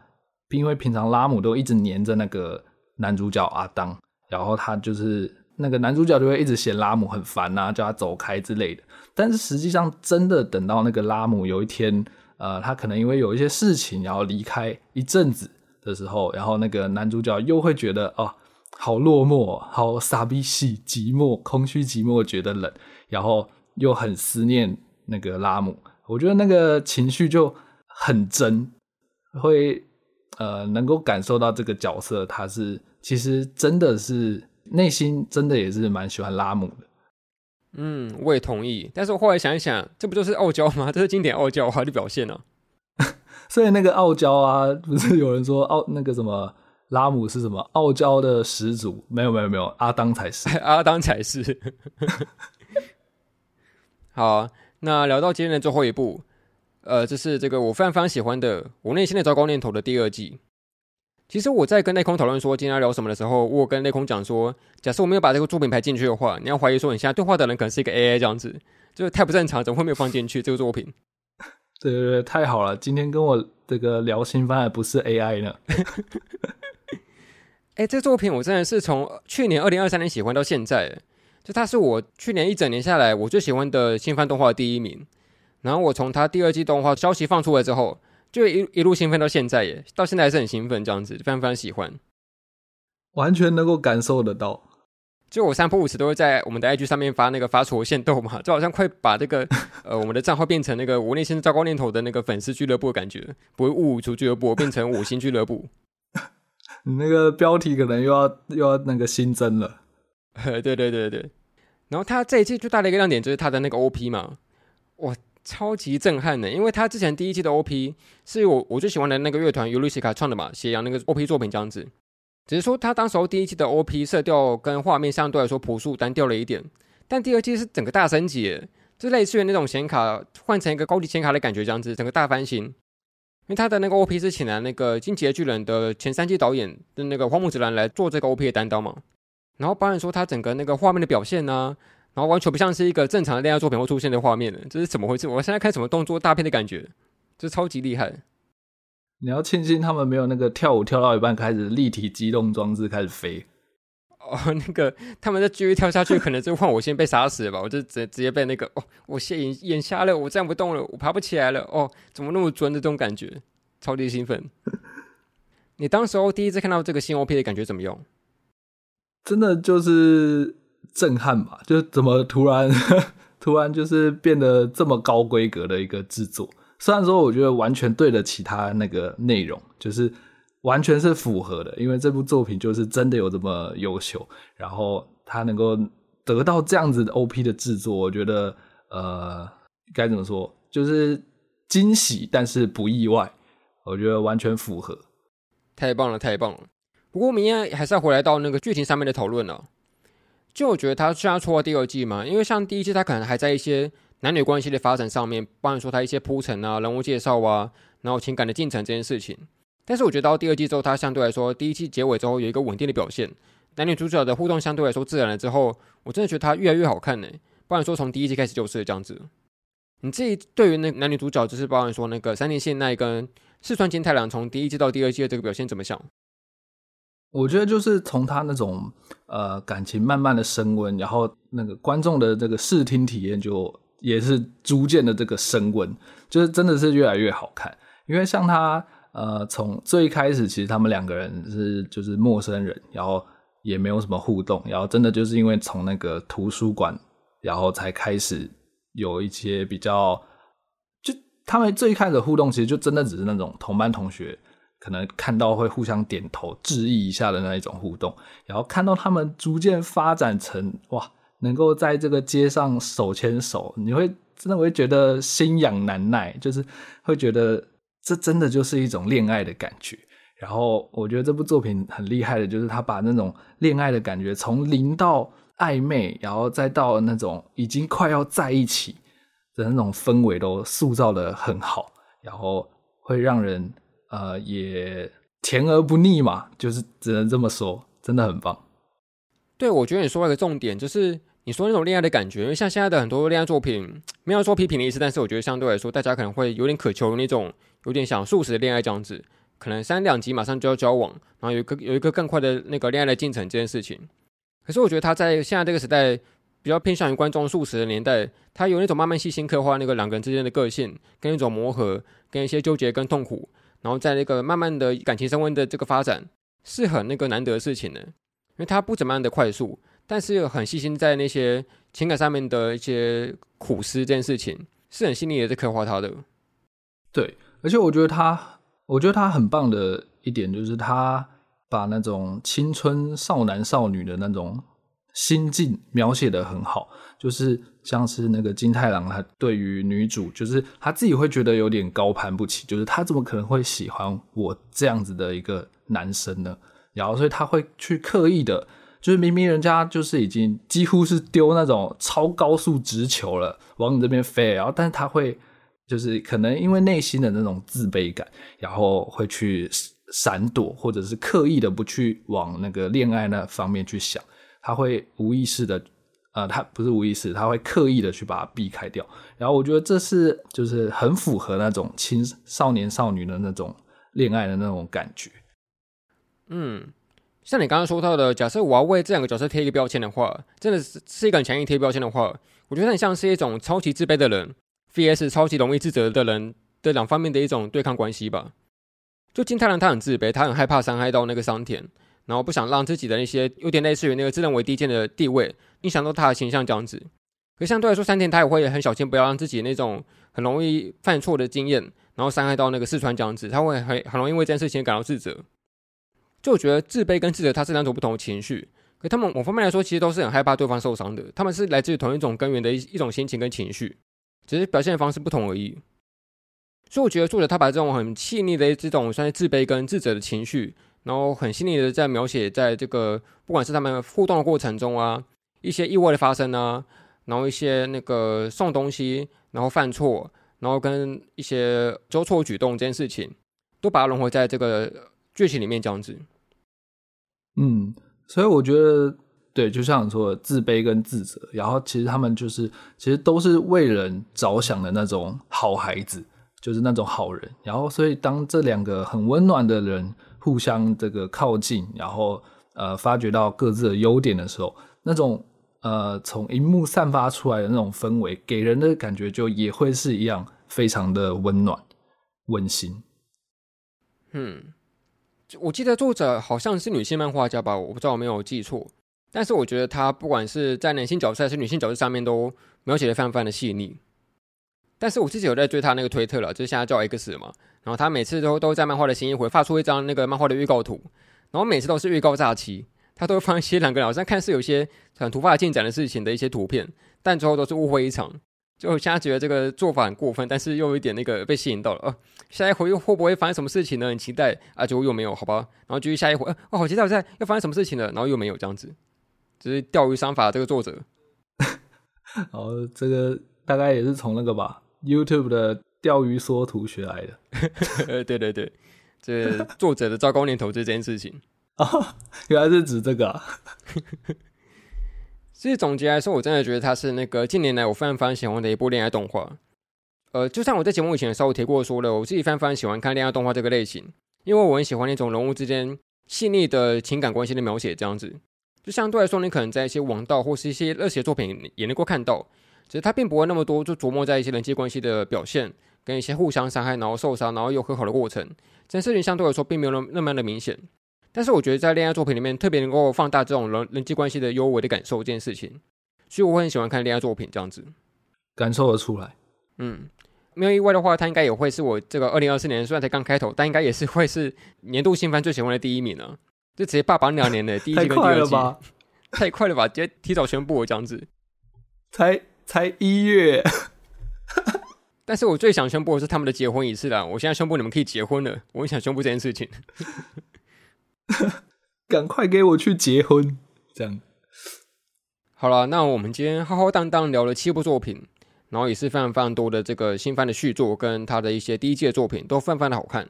因为平常拉姆都一直黏着那个男主角阿当，然后他就是那个男主角就会一直嫌拉姆很烦啊，叫他走开之类的。但是实际上，真的等到那个拉姆有一天，呃，他可能因为有一些事情，然后离开一阵子的时候，然后那个男主角又会觉得哦，好落寞，好傻逼兮，寂寞，空虚寂寞，觉得冷，然后又很思念那个拉姆。我觉得那个情绪就。很真，会呃能够感受到这个角色，他是其实真的是内心真的也是蛮喜欢拉姆的。嗯，我也同意。但是我后来想一想，这不就是傲娇吗？这是经典傲娇化的表现呢、啊。所以那个傲娇啊，不是有人说傲那个什么拉姆是什么傲娇的始祖？没有没有没有，阿当才是，阿当才是。好，那聊到今天的最后一部。呃，这是这个我非常非常喜欢的《我内心的糟糕念头》的第二季。其实我在跟内空讨论说今天要聊什么的时候，我跟内空讲说，假设我没有把这个作品排进去的话，你要怀疑说你现在对话的人可能是一个 AI 这样子，就是太不正常，怎么会没有放进去这个作品？对对对，太好了！今天跟我这个聊新番的不是 AI 呢。哎，这作品我真的是从去年二零二三年喜欢到现在，就它是我去年一整年下来我最喜欢的新番动画的第一名。然后我从它第二季动画消息放出来之后，就一一路兴奋到现在耶，到现在还是很兴奋，这样子非常非常喜欢，完全能够感受得到。就我三不五时都会在我们的 IG 上面发那个发戳限动嘛，就好像快把这个 呃我们的账号变成那个我内心糟糕念头的那个粉丝俱乐部的感觉，不会五五出俱乐部变成五星俱乐部。你那个标题可能又要又要那个新增了。对对对对对。然后他这一季最大的一个亮点就是他的那个 OP 嘛，哇。超级震撼的，因为他之前第一季的 OP 是我我最喜欢的那个乐团尤里西卡创的嘛，斜阳那个 OP 作品这样子。只是说他当时候第一季的 OP 色调跟画面相对来说朴素单调了一点，但第二季是整个大升级，就类似于那种显卡换成一个高级显卡的感觉，这样子整个大翻新。因为他的那个 OP 是请来那个《进击的巨人》的前三季导演的那个荒木直男来做这个 OP 的担当嘛。然后包含说他整个那个画面的表现呢、然后完全不像是一个正常的恋爱作品会出现的画面了，这是怎么回事？我现在看什么动作大片的感觉，这超级厉害。你要庆幸他们没有那个跳舞跳到一半开始立体机动装置开始飞。哦，那个他们再继续跳下去，可能就换我先被杀死了吧？我就直直接被那个哦，我现眼眼瞎了，我站不动了，我爬不起来了。哦，怎么那么准的这种感觉，超级兴奋。你当时候第一次看到这个新 OP 的感觉怎么样？真的就是震撼吧？就怎么突然 突然就是变得这么高规格的一个制作？虽然说我觉得完全对得起它那个内容，就是完全是符合的，因为这部作品就是真的有这么优秀，然后它能够得到这样子的 OP 的制作，我觉得呃该怎么说，就是惊喜，但是不意外，我觉得完全符合。太棒了，太棒了！不过明天还是要回来到那个剧情上面的讨论了。就我觉得他虽然出了第二季嘛，因为像第一季他可能还在一些。男女关系的发展上面，包含说他一些铺陈啊、人物介绍啊，然后情感的进程这件事情。但是我觉得到第二季之后，他相对来说，第一季结尾之后有一个稳定的表现，男女主角的互动相对来说自然了之后，我真的觉得他越来越好看呢。包含说从第一季开始就是这样子。你自己对于那男女主角，就是包含说那个山田信奈跟四川金太郎，从第一季到第二季的这个表现怎么想？我觉得就是从他那种呃感情慢慢的升温，然后那个观众的这个视听体验就。也是逐渐的这个升温，就是真的是越来越好看。因为像他，呃，从最开始其实他们两个人是就是陌生人，然后也没有什么互动，然后真的就是因为从那个图书馆，然后才开始有一些比较，就他们最开始互动其实就真的只是那种同班同学，可能看到会互相点头致意一下的那一种互动，然后看到他们逐渐发展成哇。能够在这个街上手牵手，你会真的会觉得心痒难耐，就是会觉得这真的就是一种恋爱的感觉。然后我觉得这部作品很厉害的，就是他把那种恋爱的感觉从零到暧昧，然后再到那种已经快要在一起的那种氛围都塑造得很好，然后会让人呃也甜而不腻嘛，就是只能这么说，真的很棒。对，我觉得你说了一个重点就是。你说那种恋爱的感觉，因为像现在的很多恋爱作品，没有说批评的意思，但是我觉得相对来说，大家可能会有点渴求那种有点想速食的恋爱这样子，可能三两集马上就要交往，然后有一个有一个更快的那个恋爱的进程这件事情。可是我觉得他在现在这个时代，比较偏向于观众速食的年代，他有那种慢慢细心刻画那个两个人之间的个性，跟一种磨合，跟一些纠结跟痛苦，然后在那个慢慢的感情升温的这个发展，是很那个难得的事情的，因为他不怎么样的快速。但是又很细心在那些情感上面的一些苦思，这件事情是很细腻的在刻画他的。对，而且我觉得他，我觉得他很棒的一点就是他把那种青春少男少女的那种心境描写的很好，就是像是那个金太郎，他对于女主，就是他自己会觉得有点高攀不起，就是他怎么可能会喜欢我这样子的一个男生呢？然后所以他会去刻意的。就是明明人家就是已经几乎是丢那种超高速直球了，往你这边飞，然后但是他会就是可能因为内心的那种自卑感，然后会去闪躲，或者是刻意的不去往那个恋爱那方面去想，他会无意识的，呃，他不是无意识，他会刻意的去把它避开掉。然后我觉得这是就是很符合那种青少年少女的那种恋爱的那种感觉，嗯。像你刚刚说到的，假设我要为这两个角色贴一个标签的话，真的是是一个很强硬贴标签的话，我觉得很像是一种超级自卑的人 vs 超级容易自责的人的两方面的一种对抗关系吧。就金太郎他很自卑，他很害怕伤害到那个桑田，然后不想让自己的那些有点类似于那个自认为低贱的地位影响到他的形象这样子。可相对来说，桑田他也会很小心，不要让自己那种很容易犯错的经验，然后伤害到那个四川这样子，他会很很容易为这件事情感到自责。就我觉得自卑跟自责，它是两种不同的情绪。可他们某方面来说，其实都是很害怕对方受伤的。他们是来自于同一种根源的一一种心情跟情绪，只是表现的方式不同而已。所以我觉得作者他把这种很细腻的这种算是自卑跟自责的情绪，然后很细腻的在描写在这个不管是他们互动的过程中啊，一些意外的发生啊，然后一些那个送东西，然后犯错，然后跟一些纠错举动这件事情，都把它融合在这个剧情里面这样子。嗯，所以我觉得。对，就像你说的，自卑跟自责，然后其实他们就是，其实都是为人着想的那种好孩子，就是那种好人。然后，所以当这两个很温暖的人互相这个靠近，然后呃，发掘到各自的优点的时候，那种呃，从荧幕散发出来的那种氛围，给人的感觉就也会是一样，非常的温暖、温馨。嗯，我记得作者好像是女性漫画家吧，我不知道我没有记错。但是我觉得他不管是在男性角色还是女性角色上面都描写的非常非常的细腻。但是我自己有在追他那个推特了，就是现在叫 X 嘛。然后他每次都都在漫画的新一回发出一张那个漫画的预告图，然后每次都是预告炸期，他都会放一些两个人好像看似有些很突发进展的事情的一些图片，但最后都是误会一场。就现在觉得这个做法很过分，但是又有一点那个被吸引到了。哦、下一回又会不会发生什么事情呢？很期待啊，结果又没有，好吧。然后继续下一回，哦、好期待我在要发生什么事情了，然后又没有这样子。就是钓鱼商法这个作者，然后这个大概也是从那个吧 YouTube 的钓鱼缩图学来的。对对对，这、作者的糟糕念头这件事情啊，原来是指这个啊。所以总结来说，我真的觉得它是那个近年来我非常非常喜欢的一部恋爱动画。呃，就像我在节目以前稍微提过说了，我自己非常非常喜欢看恋爱动画这个类型，因为我很喜欢那种人物之间细腻的情感关系的描写，这样子。就相对来说，你可能在一些王道或是一些热血作品也能够看到，只是它并不会那么多，就琢磨在一些人际关系的表现，跟一些互相伤害，然后受伤，然后又和好的过程。这件事情相对来说并没有那么那么的明显。但是我觉得在恋爱作品里面，特别能够放大这种人人际关系的幽微的感受这件事情，所以我会很喜欢看恋爱作品这样子，感受得出来。嗯，没有意外的话，它应该也会是我这个二零二四年虽然才刚开头，但应该也是会是年度新番最喜欢的第一名呢。就直接霸榜两年的，第一季跟第二季，太快了吧？太快了吧！直接提早宣布我这样子，才才一月。但是我最想宣布的是他们的结婚仪式啦！我现在宣布你们可以结婚了，我很想宣布这件事情。赶快给我去结婚！这样好了，那我们今天浩浩荡荡聊了七部作品，然后也是非常非常多的这个新番的续作，跟他的一些第一季的作品都非常非常的好看。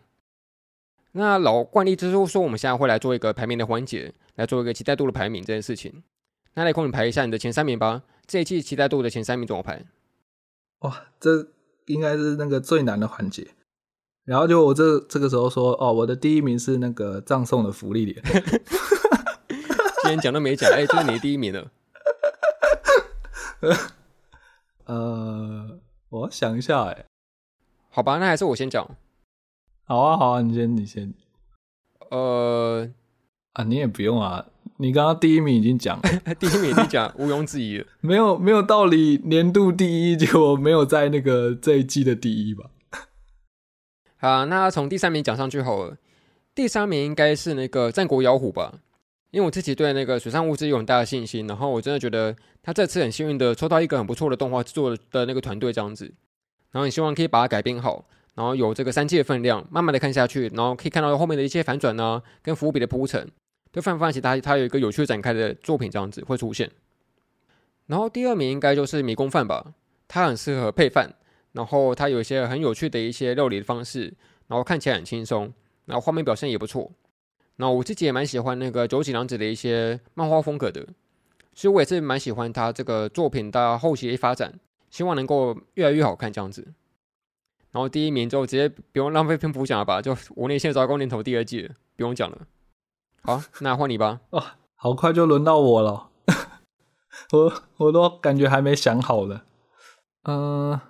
那老惯例就是说，我们现在会来做一个排名的环节，来做一个期待度的排名这件事情。那来，空你排一下你的前三名吧。这一季期待度的前三名怎么排？哇，这应该是那个最难的环节。然后就我这这个时候说，哦，我的第一名是那个葬送的芙莉莲。今天讲都没讲，哎、欸，就是你的第一名了。呃，我想一下，哎，好吧，那还是我先讲。好啊，好啊，你先，你先。呃，啊，你也不用啊，你刚刚第一名已经讲了，第一名已经讲，毋庸置疑了。没有，没有道理，年度第一结果没有在那个这一季的第一吧？好，那从第三名讲上去好了。第三名应该是那个《战国妖狐》吧？因为我自己对那个水上物资有很大的信心，然后我真的觉得他这次很幸运的抽到一个很不错的动画制作的那个团队这样子，然后也希望可以把它改编好。然后有这个三季的分量，慢慢的看下去，然后可以看到后面的一些反转呢，跟伏笔的铺陈，就非常非常期待它有一个有趣展开的作品这样子会出现。然后第二名应该就是迷宫饭吧，它很适合配饭，然后它有一些很有趣的一些料理的方式，然后看起来很轻松，然后画面表现也不错。那我自己也蛮喜欢那个九井良子的一些漫画风格的，所以我也是蛮喜欢他这个作品的后期的发展，希望能够越来越好看这样子。然后第一名就直接不用浪费篇幅讲了吧，就我那些招工念头第二季，不用讲了。好，那换你吧。哦，好快就轮到我了，我我都感觉还没想好了。嗯、呃，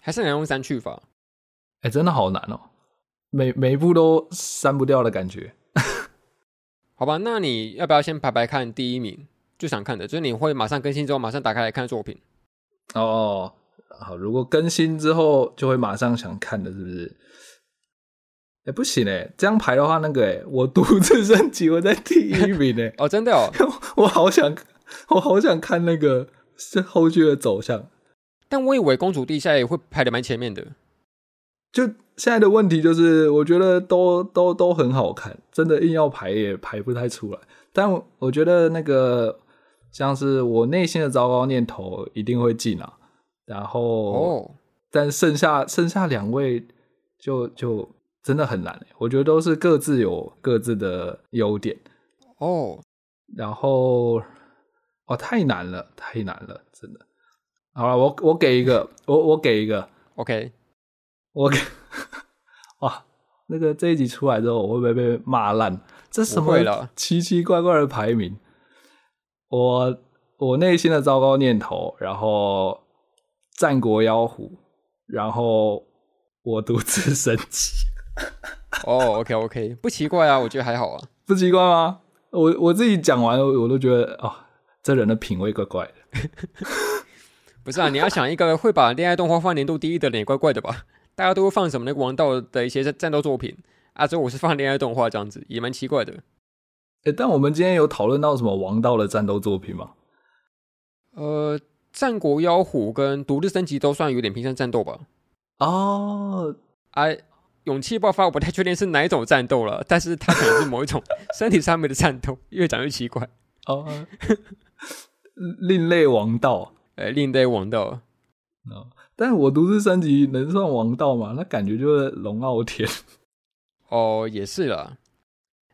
还是能用删去法？哎，真的好难哦，每每一步都删不掉的感觉。好吧，那你要不要先排排看第一名？就想看的，就是你会马上更新之后马上打开来看作品。哦。好，如果更新之后就会马上想看的，是不是？哎、欸，不行哎，这样排的话，那个哎，我独自升级，我在第一名哎。哦，真的哦，我好想，我好想看那个是后续的走向。但我以为公主地下也会排的蛮前面的。就现在的问题就是，我觉得都都都很好看，真的硬要排也排不太出来。但我觉得那个像是我内心的糟糕念头一定会进啊，然后哦，但剩下剩下两位就就真的很难，我觉得都是各自有各自的优点哦，然后哦太难了，太难了，真的。好了，我我给一个，我我给一个，OK，我给哇，那个这一集出来之后，我会不会被骂烂？这什么奇奇怪怪的排名？我我内心的糟糕念头，然后战国妖狐，然后我独自 升级。哦，OK OK，不奇怪啊，我觉得还好啊，不奇怪吗？我我自己讲完，我都觉得哦，这人的品味怪怪的。不是啊，你要想一个会把恋爱动画放年度第一的人也怪怪的吧？大家都会放什么那个王道的一些战斗作品啊，之后我是放恋爱动画这样子，也蛮奇怪的。哎、欸，但我们今天有讨论到什么王道的战斗作品吗？呃，战国妖狐跟独立升级都算有点偏向战斗吧。哦，哎、啊，勇气爆发，我不太确定是哪一种战斗了，但是它可能是某一种 身体上面的战斗，越讲越奇怪。哦，另类王道。呃，另类王道，哦，但是我独自升级能算王道吗？那感觉就是龙傲天。哦，也是啦。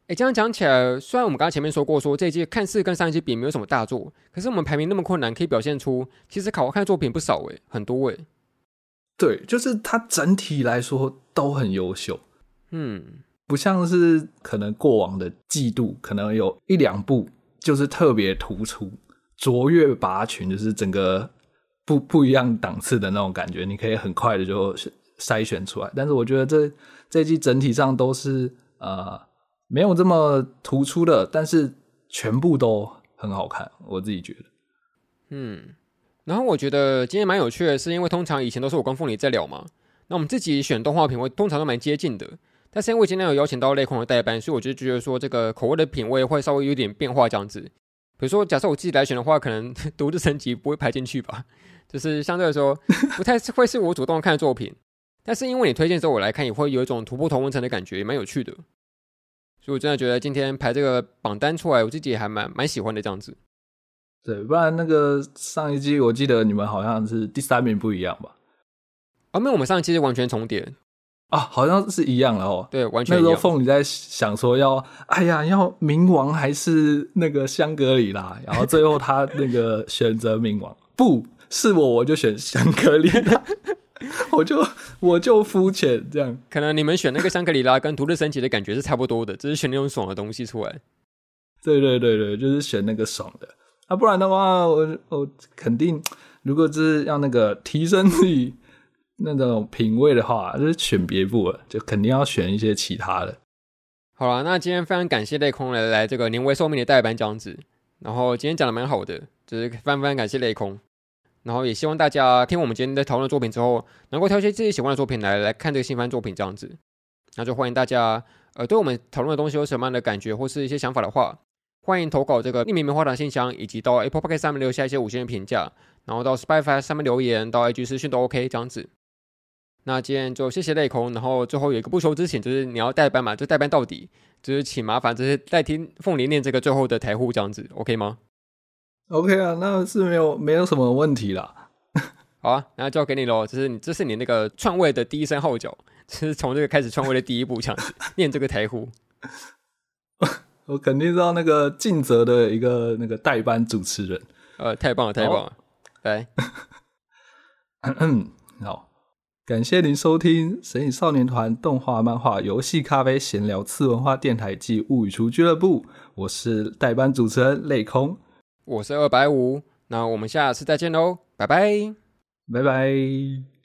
哎，这样讲起来，虽然我们刚刚前面说过，说这一季看似跟上一季比没有什么大作，可是我们排名那么困难，可以表现出其实好看的作品不少诶，很多诶。对，就是它整体来说都很优秀。嗯，不像是可能过往的季度，可能有一两部就是特别突出。卓越拔群，就是整个不不一样档次的那种感觉，你可以很快的就筛选出来。但是我觉得这这季整体上都是呃没有这么突出的，但是全部都很好看，我自己觉得。嗯，然后我觉得今天蛮有趣的，是因为通常以前都是我跟凤梨在聊嘛，那我们自己选动画品味通常都蛮接近的，但是因为今天有邀请到类控的代班，所以我就觉得说这个口味的品味会稍微有点变化这样子。比如说，假设我自己来选的话，可能 独自升级不会排进去吧，就是相对来说不太会是我主动看的作品。但是因为你推荐之后我来看，也会有一种突破同温层的感觉，也蛮有趣的。所以我真的觉得今天排这个榜单出来，我自己也还蛮蛮喜欢的这样子。对，不然那个上一季我记得你们好像是第三名不一样吧？啊，没有，我们上一季是完全重叠。啊，好像是一样的哦。对，完全一样。那时候凤你在想说要，哎呀，要冥王还是那个香格里拉？然后最后他那个 选择冥王，不是我，我就选香格里拉。我就我就肤浅这样。可能你们选那个香格里拉跟独日升级的感觉是差不多的，只是选那种爽的东西出来。对对对对，就是选那个爽的。啊，不然的话，我我肯定，如果是要那个提升自己。那种品味的话，就是选别部了，就肯定要选一些其他的。好了，那今天非常感谢类空来来这个年尾寿命的代班这样子，然后今天讲的蛮好的，就是非常非常感谢类空，然后也希望大家听我们今天的讨论作品之后，能够挑一些自己喜欢的作品来来看这个新番作品这样子。那就欢迎大家，呃，对我们讨论的东西有什么样的感觉或是一些想法的话，欢迎投稿这个匿名棉花糖信箱，以及到 Apple Podcast 上面留下一些五星的评价，然后到 Spotify 上面留言，到 IG 私讯都 OK 这样子。那今天就谢谢泪空，然后最后有一个不求之请，就是你要代班嘛，就代班到底，就是请麻烦就是代听凤梨念这个最后的台呼这样子，OK 吗？OK 啊，那是没有没有什么问题啦。好啊，那交给你喽，这是你这是你那个篡位的第一声号角，就是从这个开始篡位的第一步这样子，念这个台呼。我肯定知道那个尽责的一个那个代班主持人，呃，太棒了，太棒了，来，好。感谢您收听《神隐少年团》动画、漫画、游戏、咖啡、闲聊、次文化电台暨物语厨俱乐部。我是代班主持人泪空，我是二百五。那我们下次再见喽，拜拜，拜拜。